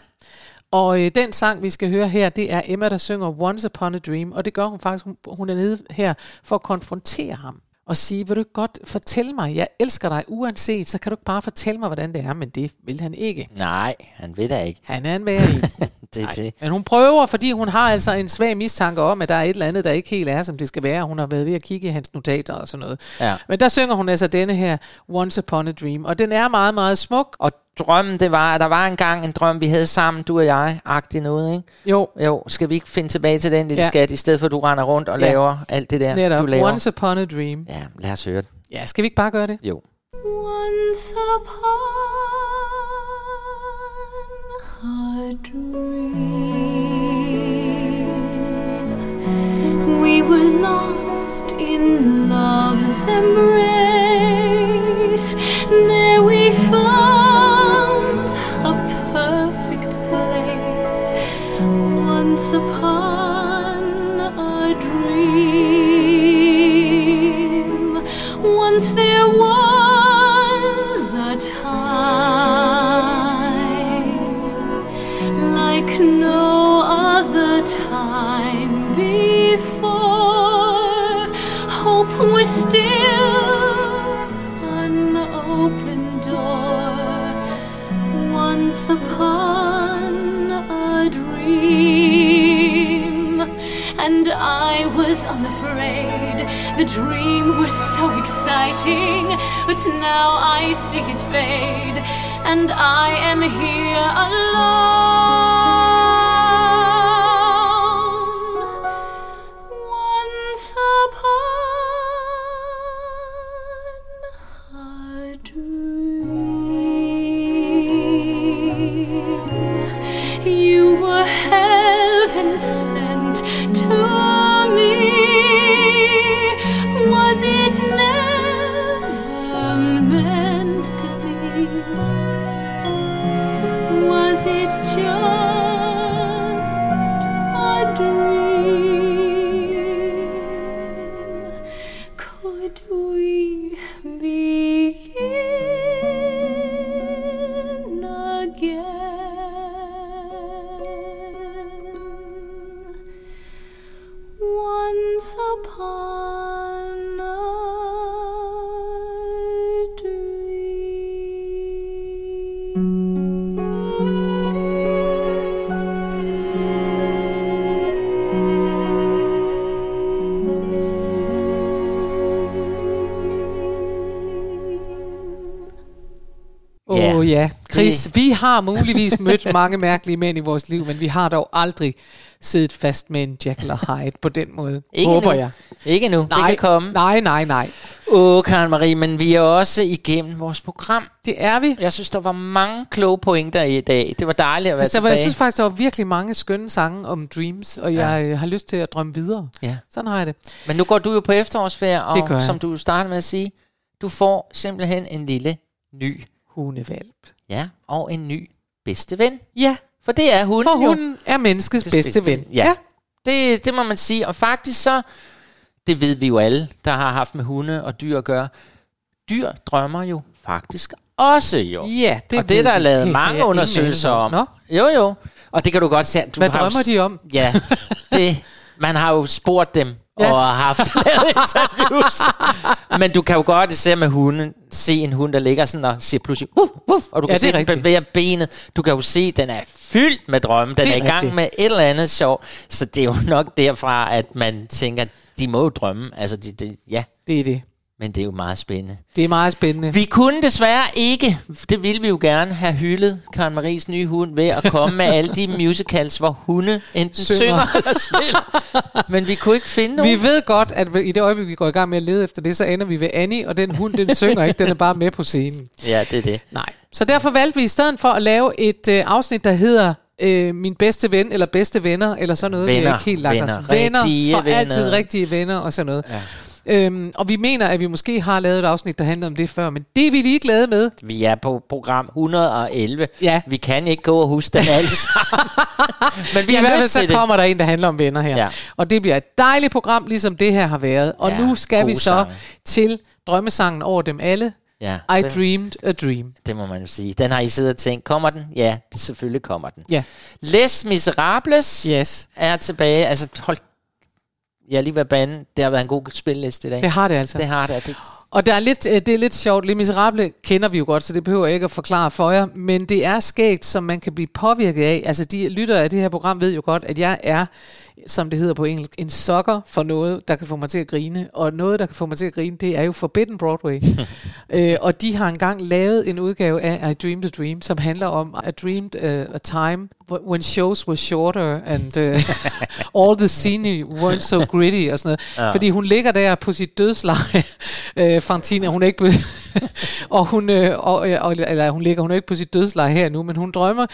og øh, den sang, vi skal høre her, det er Emma, der synger Once Upon a Dream, og det gør hun faktisk, hun, hun er nede her for at konfrontere ham og sige, vil du ikke godt fortælle mig, jeg elsker dig uanset, så kan du ikke bare fortælle mig, hvordan det er, men det vil han ikke. Nej, han ved da ikke. Han er en værre. Det er det. Men hun prøver, fordi hun har altså en svag mistanke om, at der er et eller andet, der ikke helt er, som det skal være. Hun har været ved at kigge i hans notater og sådan noget. Ja. Men der synger hun altså denne her Once Upon a Dream, og den er meget, meget smuk. Og drømmen, det var, at der var engang en drøm, vi havde sammen, du og jeg, agtig noget, ikke? Jo, Jo, skal vi ikke finde tilbage til den lille Ja. skat, i stedet for at du render rundt og Ja. ja. laver alt det der, netop. du laver? Once Upon a Dream. Ja, lad os høre det. Ja, skal vi ikke bare gøre det? Jo. Once upon a dream, we were lost in love's embrace. There I am har muligvis mødt mange mærkelige mænd i vores liv, men vi har dog aldrig siddet fast med en Jekyll og Hyde på den måde, Ikke håber nu. jeg. Ikke nu, det kan komme. Nej, nej, nej. Åh, Karen Marie, men vi er også igennem vores program. Det er vi. Jeg synes, der var mange kloge pointer i dag. Det var dejligt at være Altså, der var, tilbage. jeg synes faktisk, der var virkelig mange skønne sange om dreams, og jeg øh, har lyst til at drømme videre. Ja. Sådan har jeg det. Men nu går du jo på efterårsferie, og Det som du startede med at sige, du får simpelthen en lille ny, Hundevalp. Ja, og en ny bedste ven. Ja, For det er hunden for jo. hunden er menneskets bedste, bedste ven. ven. Ja. Det, det må man sige. Og faktisk så, det ved vi jo alle, der har haft med hunde og dyr at gøre. Dyr drømmer jo faktisk også jo. Ja, det og det er der er lavet Det mange undersøgelser om. om. Jo, jo. Og det kan du godt se. Du Hvad jo drømmer s- de om? Ja, det, man har jo spurgt dem Ja. ja. og haft lavet interviews. Men du kan jo godt, især med hunden, se en hund, der ligger sådan og siger pludselig, uh, uh, og du Ja, kan er se, den rigtigt. bevæger benet. Du kan jo se, den er fyldt med drømme. Den Det er, er i gang med et eller andet sjov. Så det er jo nok derfra, at man tænker, de må jo drømme. Altså, de, de, ja, Det er det. Men det er jo meget spændende. Det er meget spændende. Vi kunne desværre ikke, det ville vi jo gerne, have hyldet Karen Maries nye hund ved at komme med alle de musicals, hvor hunde enten Synger. synger, eller spiller. Men vi kunne ikke finde nogen. Vi ved godt, at i det øjeblik, vi går i gang med at lede efter det, så ender vi ved Annie, og den hund, den synger ikke, den er bare med på scenen. Ja, det er det. Nej. Så derfor valgte vi i stedet for at lave et øh, afsnit, der hedder øh, Min bedste ven, eller bedste venner, eller sådan noget. vi Venner. har ikke helt lagt Venner. os. Venner. Rigtige for venner. altid rigtige venner, og sådan noget. Ja. Øhm, og vi mener, at vi måske har lavet et afsnit, der handler om det før, men det er vi lige glade med. Vi er på program 111. Ja. Vi kan ikke gå og huske dem alle sammen. Men vi I har hvert fald så det. kommer der en, der handler om venner her. Ja. Og det bliver et dejligt program, ligesom det her har været. Og Ja, nu skal vi så sange. til drømmesangen over dem alle. Ja, I det, dreamed a dream. det må man jo sige. Den har I siddet og tænkt, kommer den? Ja, det selvfølgelig kommer den. Ja. Les Miserables Yes, er tilbage. Altså, hold... Jeg er lige ved bande. Det har været en god spilleliste i dag. det har det altså. det har det. det. Og der er lidt, øh, det er lidt sjovt. Les Miserable kender vi jo godt, så det behøver jeg ikke at forklare for jer. Men det er skægt, som man kan blive påvirket af. Altså de lyttere af det her program ved jo godt, at jeg er, som det hedder på engelsk, en sokker for noget, der kan få mig til at grine. Og noget, der kan få mig til at grine, det er jo Forbidden Broadway. øh, og de har engang lavet en udgave af I Dreamed a Dream, som handler om I dreamed uh, a time when shows were shorter and uh, all the scenery weren't so gritty og sådan noget. Ja. Fordi hun ligger der på sit dødsleje, øh, Fantine, hun er ikke og hun øh, og, og, eller hun ligger hun er ikke på sit dødsleje her nu, men hun drømmer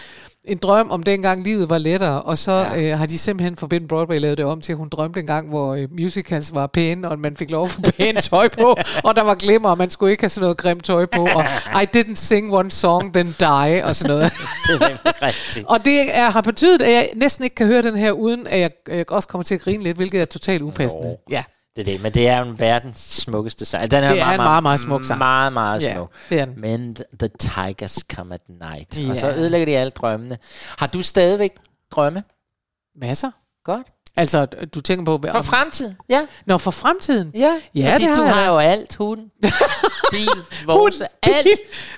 en drøm om dengang livet var lettere, og så ja. øh, har de simpelthen for Ben Broadway lavet det om til, at hun drømte en gang, hvor øh, musicals var pæne, og man fik lov at få pænt tøj på, og der var glimmer, og man skulle ikke have sådan noget grimt tøj på, og I didn't sing one song, then die, og sådan noget. Det er rigtigt. Og det er, har betydet, at jeg næsten ikke kan høre den her, uden at jeg, jeg også kommer til at grine lidt, hvilket er totalt upassende. Jo. Ja, Det er det, men det er jo en verdens smukkeste sang. Den er, Det er en meget, meget smuk sang. Meget, meget smuk. det er den. Men the, tigers come at night. Ja. Og så ødelægger de alle drømmene. Har du stadigvæk drømme? masser. Godt. Altså, du tænker på... For fremtiden? Ja. Nå, for fremtiden? Ja, Ja, fordi det har du jeg har da. jo alt. Hund, bil, vores, alt.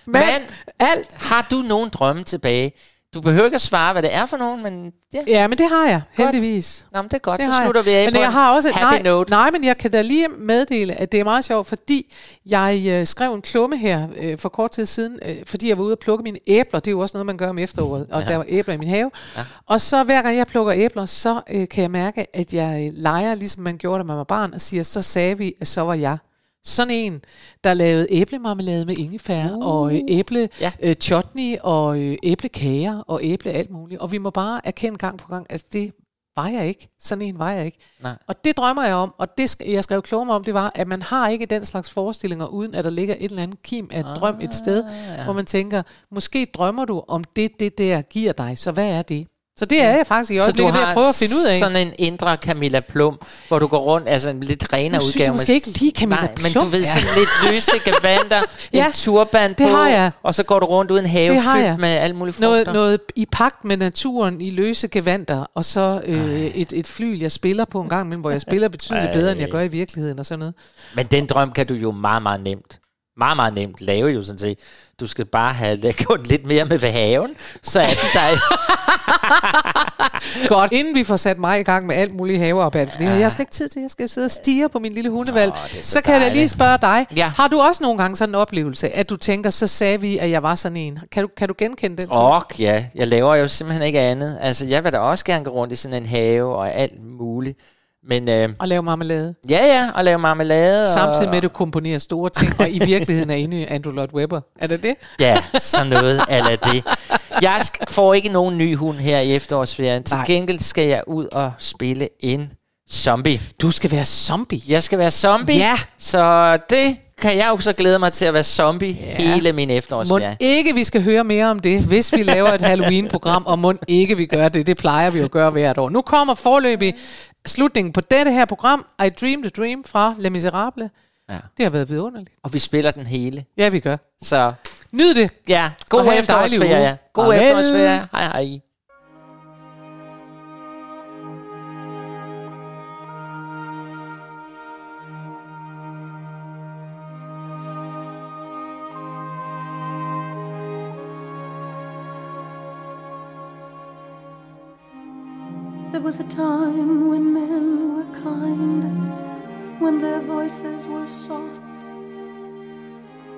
Men mand, alt. har du nogen drømme tilbage? Du behøver ikke at svare, hvad det er for nogen, men ja. Ja, men det har jeg, Godt. heldigvis. Nå, men det er godt. Det så slutter jeg. vi af men på jeg har også, happy nej, note. Nej, men jeg kan da lige meddele, at det er meget sjovt, fordi jeg øh, skrev en klumme her øh, for kort tid siden, øh, fordi jeg var ude og plukke mine æbler. Det er jo også noget, man gør om efteråret, og Ja. der var æbler i min have. Ja. Og så hver gang jeg plukker æbler, så øh, kan jeg mærke, at jeg øh, leger, ligesom man gjorde, da man var barn, og siger, så sagde vi, at så var jeg. Sådan en, der lavede æblemarmelade med ingefær, uh, og øh, æble ja. øh, chutney, og øh, æblekager, og æble alt muligt. Og vi må bare erkende gang på gang, at det var jeg ikke. Sådan en var jeg ikke. Nej. Og det drømmer jeg om, og det jeg skrev kloge om, det var, at man har ikke den slags forestillinger, uden at der ligger et eller andet kim af drøm et sted, ja. hvor man tænker, måske drømmer du om det, det der giver dig, så hvad er det? Så det er jeg faktisk i Så du øjeblikket, det jeg prøver at finde ud af. sådan en indre Camilla Plum, hvor du går rundt, altså en lidt renere synes udgave. jeg måske ikke lige Camilla Nej, men du ved, sådan lidt løse gevanter, Ja, en turban det på, har jeg. og så går du rundt uden have Det har jeg. fyldt med alle mulige frugter. noget, noget i pagt med naturen, i løse gevanter, og så øh, et, et flyl, jeg spiller på en gang imellem, hvor jeg spiller betydeligt bedre, end jeg gør i virkeligheden og sådan noget. Men den drøm kan du jo meget, meget nemt, meget, meget nemt lave jo sådan set. Du skal bare have gjort lidt mere med ved haven, så er den der. Godt, inden vi får sat mig i gang med alt muligt havearbejde, for det har jeg slet ikke tid til. Jeg skal sidde og stige på min lille hundevalg. Det er så, så kan jeg lige spørge dig. Ja. Har du også nogle gange sådan en oplevelse, at du tænker, så sagde vi, at jeg var sådan en. Kan du, kan du genkende den? Og ja, jeg laver jo simpelthen ikke andet. Altså, jeg vil da også gerne gå rundt i sådan en have og alt muligt. Men, øh, og lave marmelade. Ja, ja, og lave marmelade. Samtidig med, at du komponerer store ting, og i virkeligheden er inde i Andrew Lloyd Webber. Er det det? Ja, sådan noget eller det. Jeg får ikke nogen ny hund her i efterårsferien. Til Nej. gengæld skal jeg ud og spille en zombie. Du skal være zombie? Jeg skal være zombie. Ja. Så det kan jeg jo så glæde mig til at være zombie ja. hele min efterårsferie. Må ikke vi skal høre mere om det, hvis vi laver et Halloween-program, og må ikke vi gør det. Det plejer vi jo at gøre hvert år. Nu kommer forløbig slutningen på dette her program, I Dream the Dream fra Les Miserables. Ja. Det har været vidunderligt. Og vi spiller den hele. Ja, vi gør. Så nyd det. Ja, god efterårsferie. God efterårsferie. Hej hej. was a time when men were kind, when their voices were soft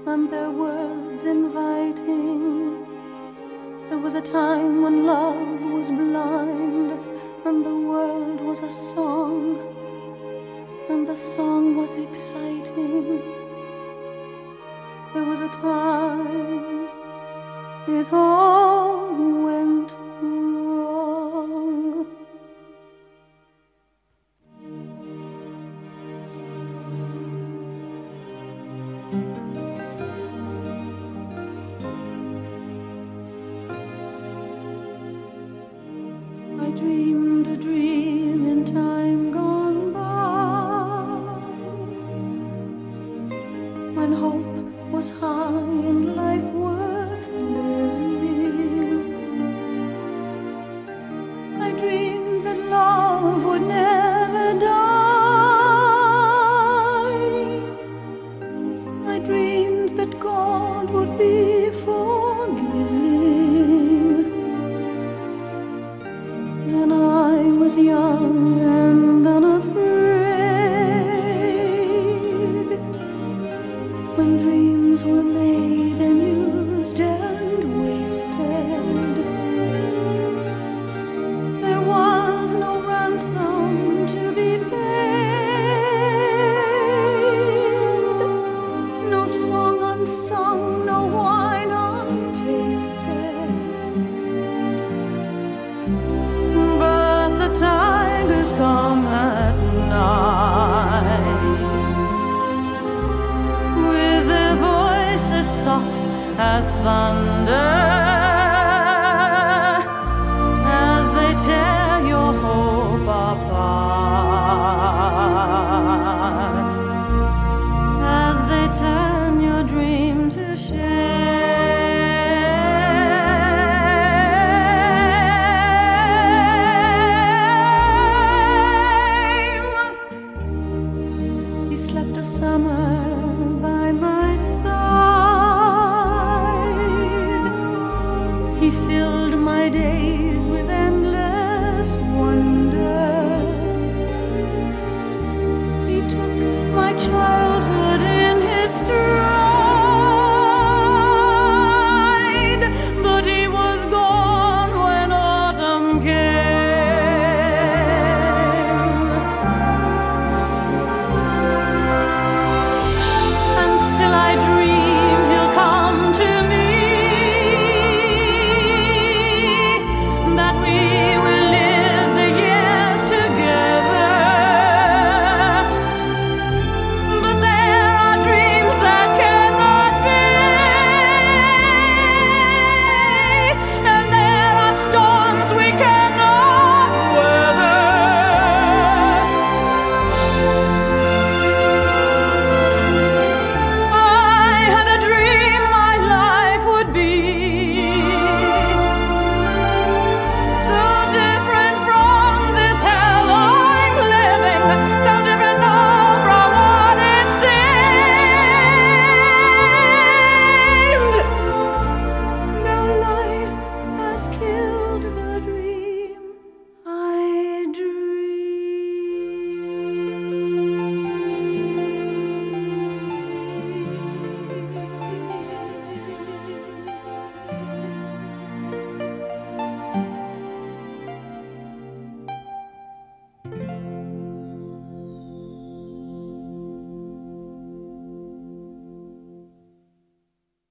and their words inviting. There was a time when love was blind and the world was a song, and the song was exciting. There was a time it all went.